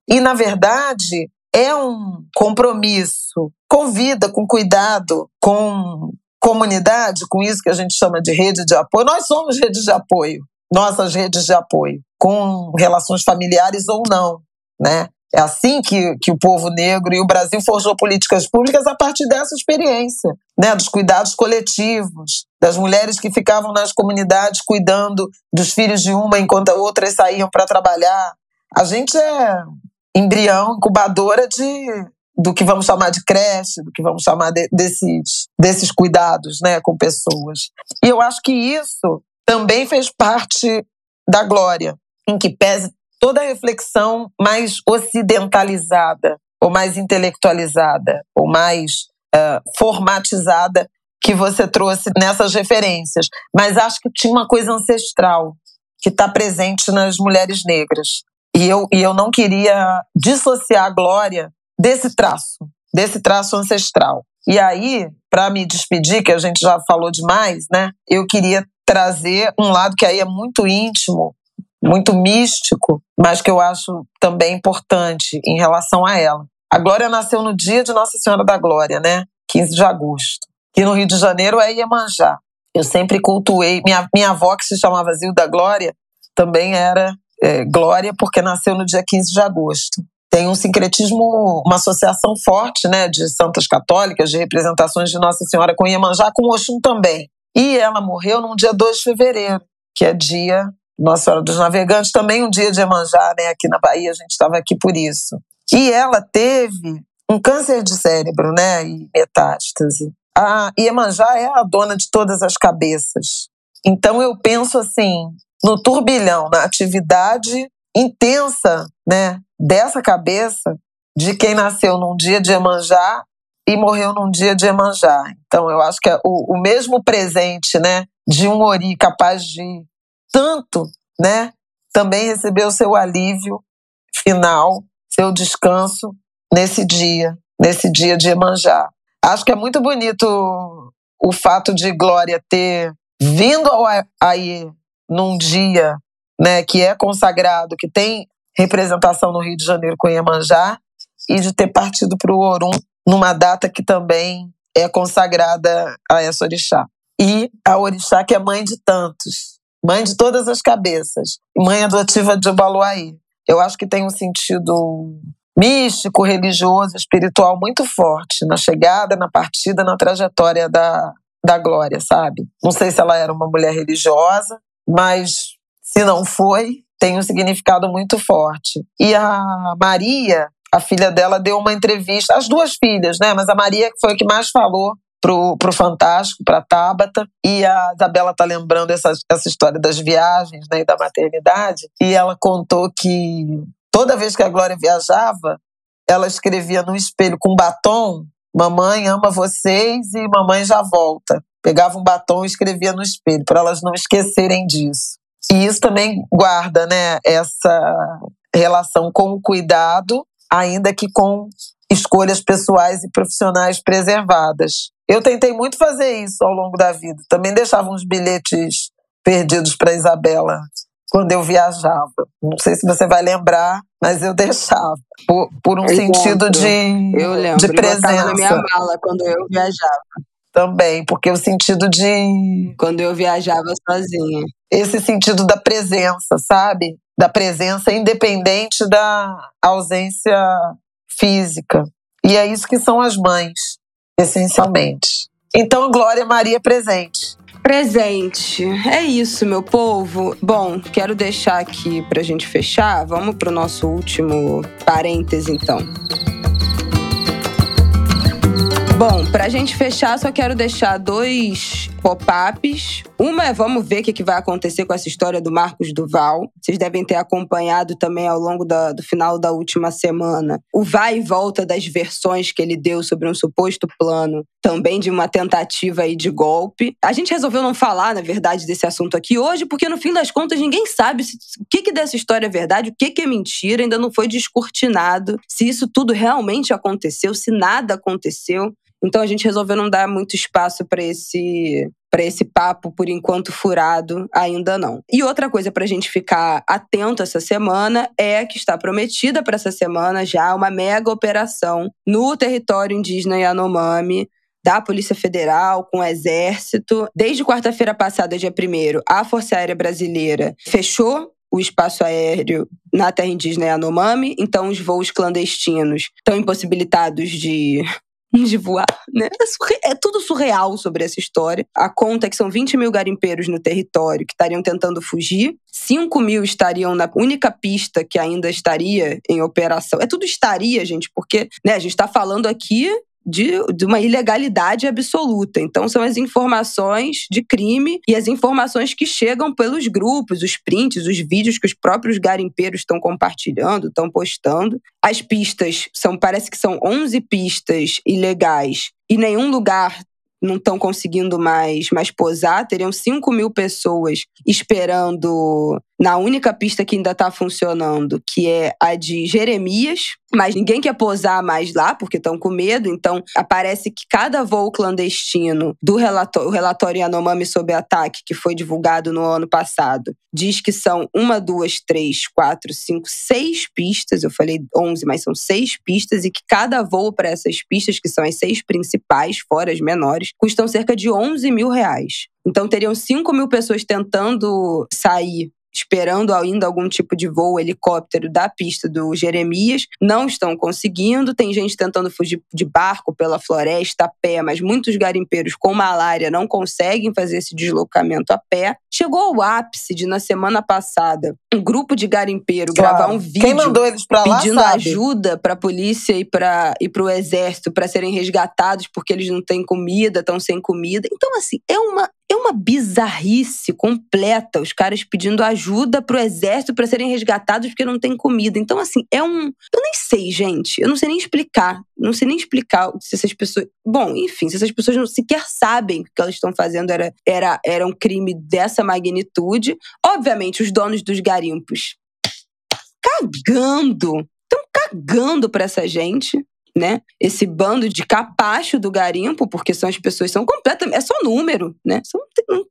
E, na verdade, é um compromisso com vida, com cuidado, com comunidade, com isso que a gente chama de rede de apoio. Nós somos redes de apoio, nossas redes de apoio, com relações familiares ou não, né? É assim que, que o povo negro e o Brasil forjou políticas públicas a partir dessa experiência, né? dos cuidados coletivos, das mulheres que ficavam nas comunidades cuidando dos filhos de uma enquanto outras saíam para trabalhar. A gente é embrião, incubadora de, do que vamos chamar de creche, do que vamos chamar de, desses, desses cuidados né, com pessoas. E eu acho que isso também fez parte da glória, em que pese toda a reflexão mais ocidentalizada, ou mais intelectualizada, ou mais uh, formatizada que você trouxe nessas referências. Mas acho que tinha uma coisa ancestral que está presente nas mulheres negras. E eu, e eu não queria dissociar a glória desse traço, desse traço ancestral. E aí, para me despedir, que a gente já falou demais, né? Eu queria trazer um lado que aí é muito íntimo muito místico, mas que eu acho também importante em relação a ela. A Glória nasceu no dia de Nossa Senhora da Glória, né? 15 de agosto. Que no Rio de Janeiro é Iemanjá. Eu sempre cultuei. Minha, minha avó, que se chamava Zilda Glória, também era é, Glória, porque nasceu no dia 15 de agosto. tem um sincretismo, uma associação forte né, de santas católicas, de representações de Nossa Senhora com Iemanjá, com Oxum também. E ela morreu no dia 2 de fevereiro, que é dia Nossa Senhora dos Navegantes, também um dia de Iemanjá, né, aqui na Bahia, a gente estava aqui por isso. E ela teve um câncer de cérebro, né, e metástase. A Iemanjá é a dona de todas as cabeças. Então eu penso assim, no turbilhão, na atividade intensa, né, dessa cabeça de quem nasceu num dia de Emanjá e morreu num dia de Emanjá. Então, eu acho que é o, o mesmo presente, né, de um ori capaz de tanto, né, também recebeu seu alívio final, seu descanso nesse dia, nesse dia de Emanjá. Acho que é muito bonito o fato de Glória ter vindo ao aí num dia, né, que é consagrado, que tem representação no Rio de Janeiro com Iemanjá e de ter partido para o Orum numa data que também é consagrada a essa orixá. E a orixá que é mãe de tantos, mãe de todas as cabeças, mãe adotiva de Obaluaí. Eu acho que tem um sentido místico, religioso, espiritual muito forte na chegada, na partida, na trajetória da, da Glória, sabe? Não sei se ela era uma mulher religiosa, mas se não foi, tem um significado muito forte. E a Maria, a filha dela, deu uma entrevista, as duas filhas, né? Mas a Maria foi a que mais falou pro, pro Fantástico, pra Tabata. E a Isabela tá lembrando essa, essa história das viagens né, e da maternidade. E ela contou que toda vez que a Glória viajava, ela escrevia no espelho com batom: Mamãe ama vocês e mamãe já volta. Pegava um batom e escrevia no espelho, para elas não esquecerem disso. E isso também guarda né, essa relação com o cuidado, ainda que com escolhas pessoais e profissionais preservadas. Eu tentei muito fazer isso ao longo da vida. Também deixava uns bilhetes perdidos para Isabela quando eu viajava. Não sei se você vai lembrar, mas eu deixava por, por um eu sentido lembro. de eu lembro. de presença. Eu na minha mala quando eu viajava. Também, porque o sentido de quando eu viajava sozinha esse sentido da presença, sabe? Da presença independente da ausência física. E é isso que são as mães, essencialmente. Então, Glória Maria presente. Presente. É isso, meu povo. Bom, quero deixar aqui pra gente fechar. Vamos pro nosso último parêntese, então. Bom, pra gente fechar, só quero deixar dois pop-ups. Uma é vamos ver o que vai acontecer com essa história do Marcos Duval. Vocês devem ter acompanhado também ao longo da, do final da última semana o vai e volta das versões que ele deu sobre um suposto plano, também de uma tentativa aí de golpe. A gente resolveu não falar, na verdade, desse assunto aqui hoje, porque no fim das contas ninguém sabe se, o que, que dessa história é verdade, o que, que é mentira, ainda não foi descortinado, se isso tudo realmente aconteceu, se nada aconteceu. Então a gente resolveu não dar muito espaço para esse para esse papo por enquanto furado ainda não. E outra coisa para a gente ficar atento essa semana é que está prometida para essa semana já uma mega operação no território indígena Yanomami da Polícia Federal, com o Exército. Desde quarta-feira passada, dia 1 a Força Aérea Brasileira fechou o espaço aéreo na terra indígena Yanomami, então os voos clandestinos estão impossibilitados de de voar, né? É, é, tudo surreal sobre essa história. A conta é que são 20 mil garimpeiros no território que estariam tentando fugir. 5 mil estariam na única pista que ainda estaria em operação. É tudo estaria, gente, porque né, a gente está falando aqui de, de, uma ilegalidade absoluta. Então, são as informações de crime e as informações que chegam pelos grupos, os prints, os vídeos que os próprios garimpeiros estão compartilhando, estão postando. As pistas são, parece que são 11 pistas ilegais e nenhum lugar não estão conseguindo mais, mais posar. Teriam 5 mil pessoas esperando na única pista que ainda está funcionando, que é a de Jeremias, mas ninguém quer posar mais lá porque estão com medo. Então, aparece que cada voo clandestino do relatório, o relatório Yanomami sob ataque, que foi divulgado no ano passado, diz que são uma, duas, três, quatro, cinco, seis pistas. Eu falei onze, mas são seis pistas, e que cada voo para essas pistas, que são as seis principais, fora as menores, custam cerca de 11 mil reais. Então, teriam 5 mil pessoas tentando sair esperando ainda algum tipo de voo helicóptero da pista do Jeremias, não estão conseguindo. Tem gente tentando fugir de barco pela floresta a pé, mas muitos garimpeiros com malária não conseguem fazer esse deslocamento a pé. Chegou ao ápice de, na semana passada, um grupo de garimpeiro claro. gravar um vídeo lá, pedindo sabe? ajuda para a polícia e para e o exército para serem resgatados porque eles não têm comida, estão sem comida. Então, assim, é uma, é uma bizarrice completa os caras pedindo ajuda pro exército para serem resgatados porque não tem comida. Então, assim, é um. Eu nem sei, gente. Eu não sei nem explicar. Não sei nem explicar se essas pessoas. Bom, enfim, se essas pessoas não sequer sabem que o que elas estão fazendo era, era, era um crime dessa magnitude. Obviamente, os donos dos garimpos cagando. Estão cagando para essa gente né? Esse bando de capacho do garimpo, porque são as pessoas são completamente. É só número, né? São,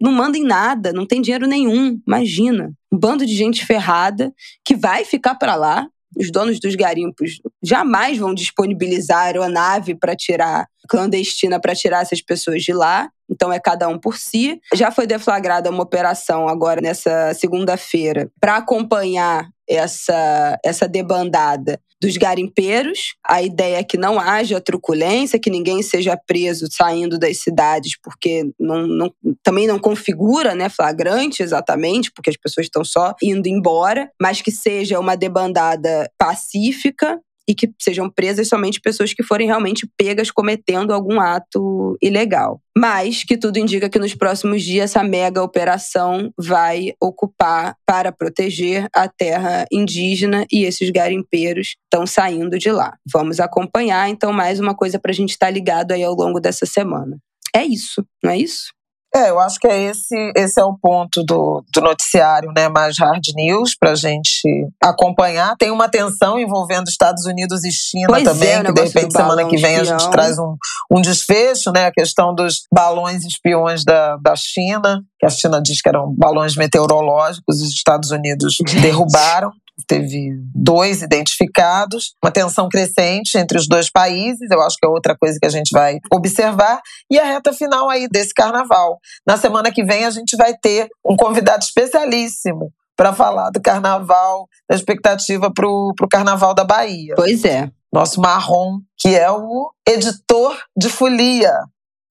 não, não em nada, não tem dinheiro nenhum. Imagina. Um bando de gente ferrada que vai ficar para lá. Os donos dos garimpos jamais vão disponibilizar aeronave para tirar clandestina para tirar essas pessoas de lá. Então é cada um por si. Já foi deflagrada uma operação agora nessa segunda-feira para acompanhar essa essa debandada dos garimpeiros. A ideia é que não haja truculência, que ninguém seja preso saindo das cidades, porque não, não, também não configura né, flagrante exatamente, porque as pessoas estão só indo embora, mas que seja uma debandada pacífica e que sejam presas somente pessoas que forem realmente pegas cometendo algum ato ilegal. Mas que tudo indica que nos próximos dias essa mega operação vai ocupar para proteger a terra indígena e esses garimpeiros estão saindo de lá. Vamos acompanhar, então, mais uma coisa para a gente estar tá ligado aí ao longo dessa semana. É isso, não é isso? É, eu acho que é esse, esse é o ponto do, do noticiário, né, mais hard news para a gente acompanhar. Tem uma tensão envolvendo Estados Unidos e China pois também, é, que de repente semana que vem espião. a gente traz um, um desfecho, né, a questão dos balões espiões da, da China, que a China diz que eram balões meteorológicos, e os Estados Unidos derrubaram teve dois identificados, uma tensão crescente entre os dois países, eu acho que é outra coisa que a gente vai observar, e a reta final aí desse carnaval. Na semana que vem a gente vai ter um convidado especialíssimo para falar do carnaval, da expectativa para o carnaval da Bahia. Pois é. Nosso Marrom, que é o editor de folia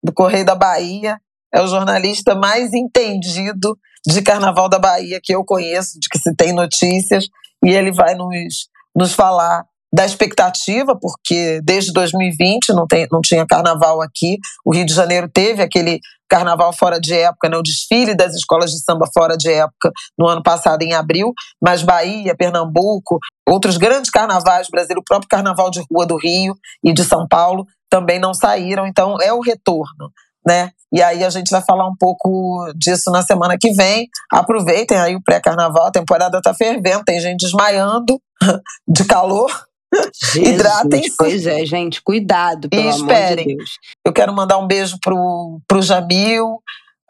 do Correio da Bahia, é o jornalista mais entendido de Carnaval da Bahia que eu conheço, de que se tem notícias e ele vai nos, nos falar da expectativa, porque desde 2020 não, tem, não tinha carnaval aqui. O Rio de Janeiro teve aquele carnaval fora de época, né, o desfile das escolas de samba fora de época no ano passado, em abril, mas Bahia, Pernambuco, outros grandes carnavais brasileiros, o próprio carnaval de rua do Rio e de São Paulo também não saíram, então é o retorno né? E aí a gente vai falar um pouco disso na semana que vem. Aproveitem aí o pré-carnaval, a temporada tá fervendo, tem gente desmaiando de calor. Hidratem-se. Pois é, gente, cuidado, pelo e esperem. De Eu quero mandar um beijo pro, pro Jamil,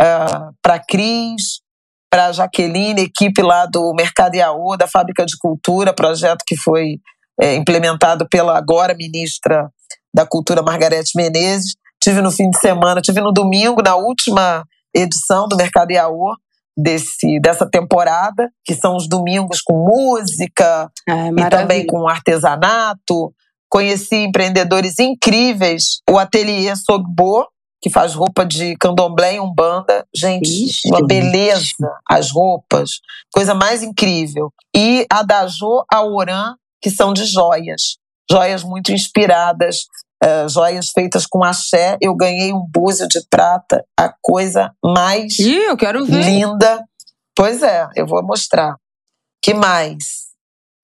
uh, pra Cris, pra Jaqueline, equipe lá do Mercado Iaú, da Fábrica de Cultura, projeto que foi é, implementado pela agora ministra da Cultura, Margarete Menezes tive no fim de semana, tive no domingo, na última edição do Mercado Iaô, desse, dessa temporada, que são os domingos com música é, e também com artesanato. Conheci empreendedores incríveis, o Ateliê Sogbo, que faz roupa de candomblé e umbanda. Gente, Ixi, uma beleza as roupas, coisa mais incrível. E a Dajô Aoran, que são de joias. Joias muito inspiradas uh, joias feitas com axé. Eu ganhei um búzio de prata, a coisa mais Ih, eu quero ver. linda. Pois é, eu vou mostrar. Que mais?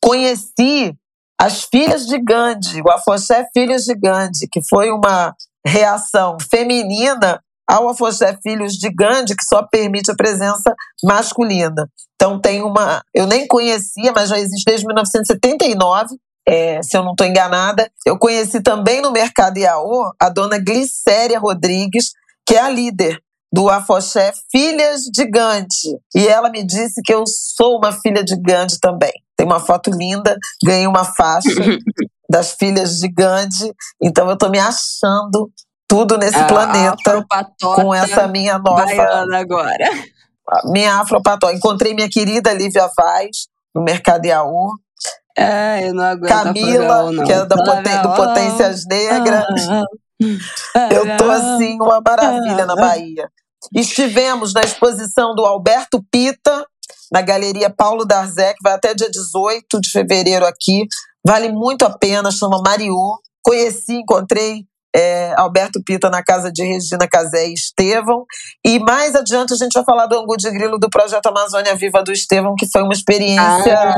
Conheci as filhas de Gandhi, o Afoxé Filhos de Gandhi, que foi uma reação feminina ao Afoxé Filhos de Gandhi, que só permite a presença masculina. Então tem uma, eu nem conhecia, mas já existe desde 1979, é, se eu não estou enganada. Eu conheci também no Mercado Iaô a dona Glicéria Rodrigues, que é a líder do Afoxé Filhas de Gandhi. E ela me disse que eu sou uma filha de Gandhi também. Tem uma foto linda, ganhei uma faixa das filhas de Gandhi. Então eu estou me achando tudo nesse planeta com essa minha nova agora. minha afropató. Encontrei minha querida Lívia Vaz no Mercado Iaú. É, eu não aguento Camila, não. que é da Poten do Potências Negras. eu tô assim, uma maravilha na Bahia. Estivemos na exposição do Alberto Pita, na Galeria Paulo Darzec, vai até dia 18 de fevereiro aqui. Vale muito a pena, chama Mariô. Conheci, encontrei é, Alberto Pita na casa de Regina Casé e Estevão. E mais adiante a gente vai falar do Angu de Grilo do projeto Amazônia Viva do Estevão, que foi uma experiência ah.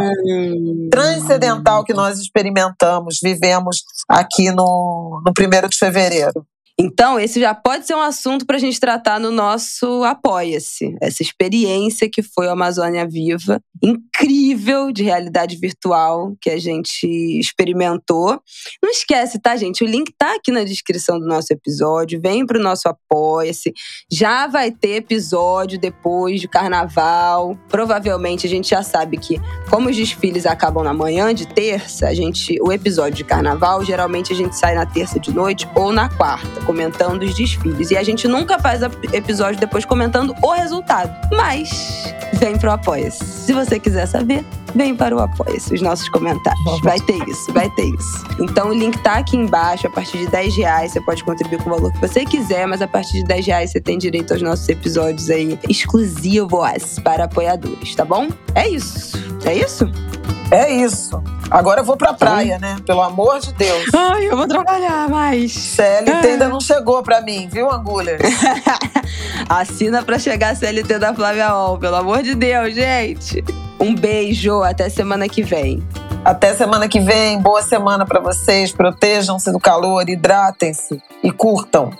transcendental que nós experimentamos, vivemos aqui no, no primeiro de fevereiro. Então, esse já pode ser um assunto para a gente tratar no nosso Apoia-se. Essa experiência que foi a Amazônia Viva, incrível de realidade virtual que a gente experimentou. Não esquece, tá, gente? O link tá aqui na descrição do nosso episódio. Vem para o nosso Apoia-se. Já vai ter episódio depois de carnaval. Provavelmente a gente já sabe que, como os desfiles acabam na manhã de terça, a gente, o episódio de carnaval, geralmente a gente sai na terça de noite ou na quarta comentando os desfiles. E a gente nunca faz episódio depois comentando o resultado. Mas vem pro Apoia-se. Se você quiser saber, vem para o Apoia-se, os nossos comentários. Vai ter isso, vai ter isso. Então o link tá aqui embaixo. A partir de 10 reais você pode contribuir com o valor que você quiser, mas a partir de 10 reais você tem direito aos nossos episódios aí exclusivos para apoiadores, tá bom? É isso. É isso? É isso. Agora eu vou pra praia, né? Pelo amor de Deus. Ai, eu vou trabalhar mais. CLT ah. ainda não chegou pra mim, viu, Angulha? Assina pra chegar a CLT da Flávia Ol, pelo amor de Deus, gente. Um beijo, até semana que vem. Até semana que vem, boa semana para vocês. Protejam-se do calor, hidratem-se e curtam.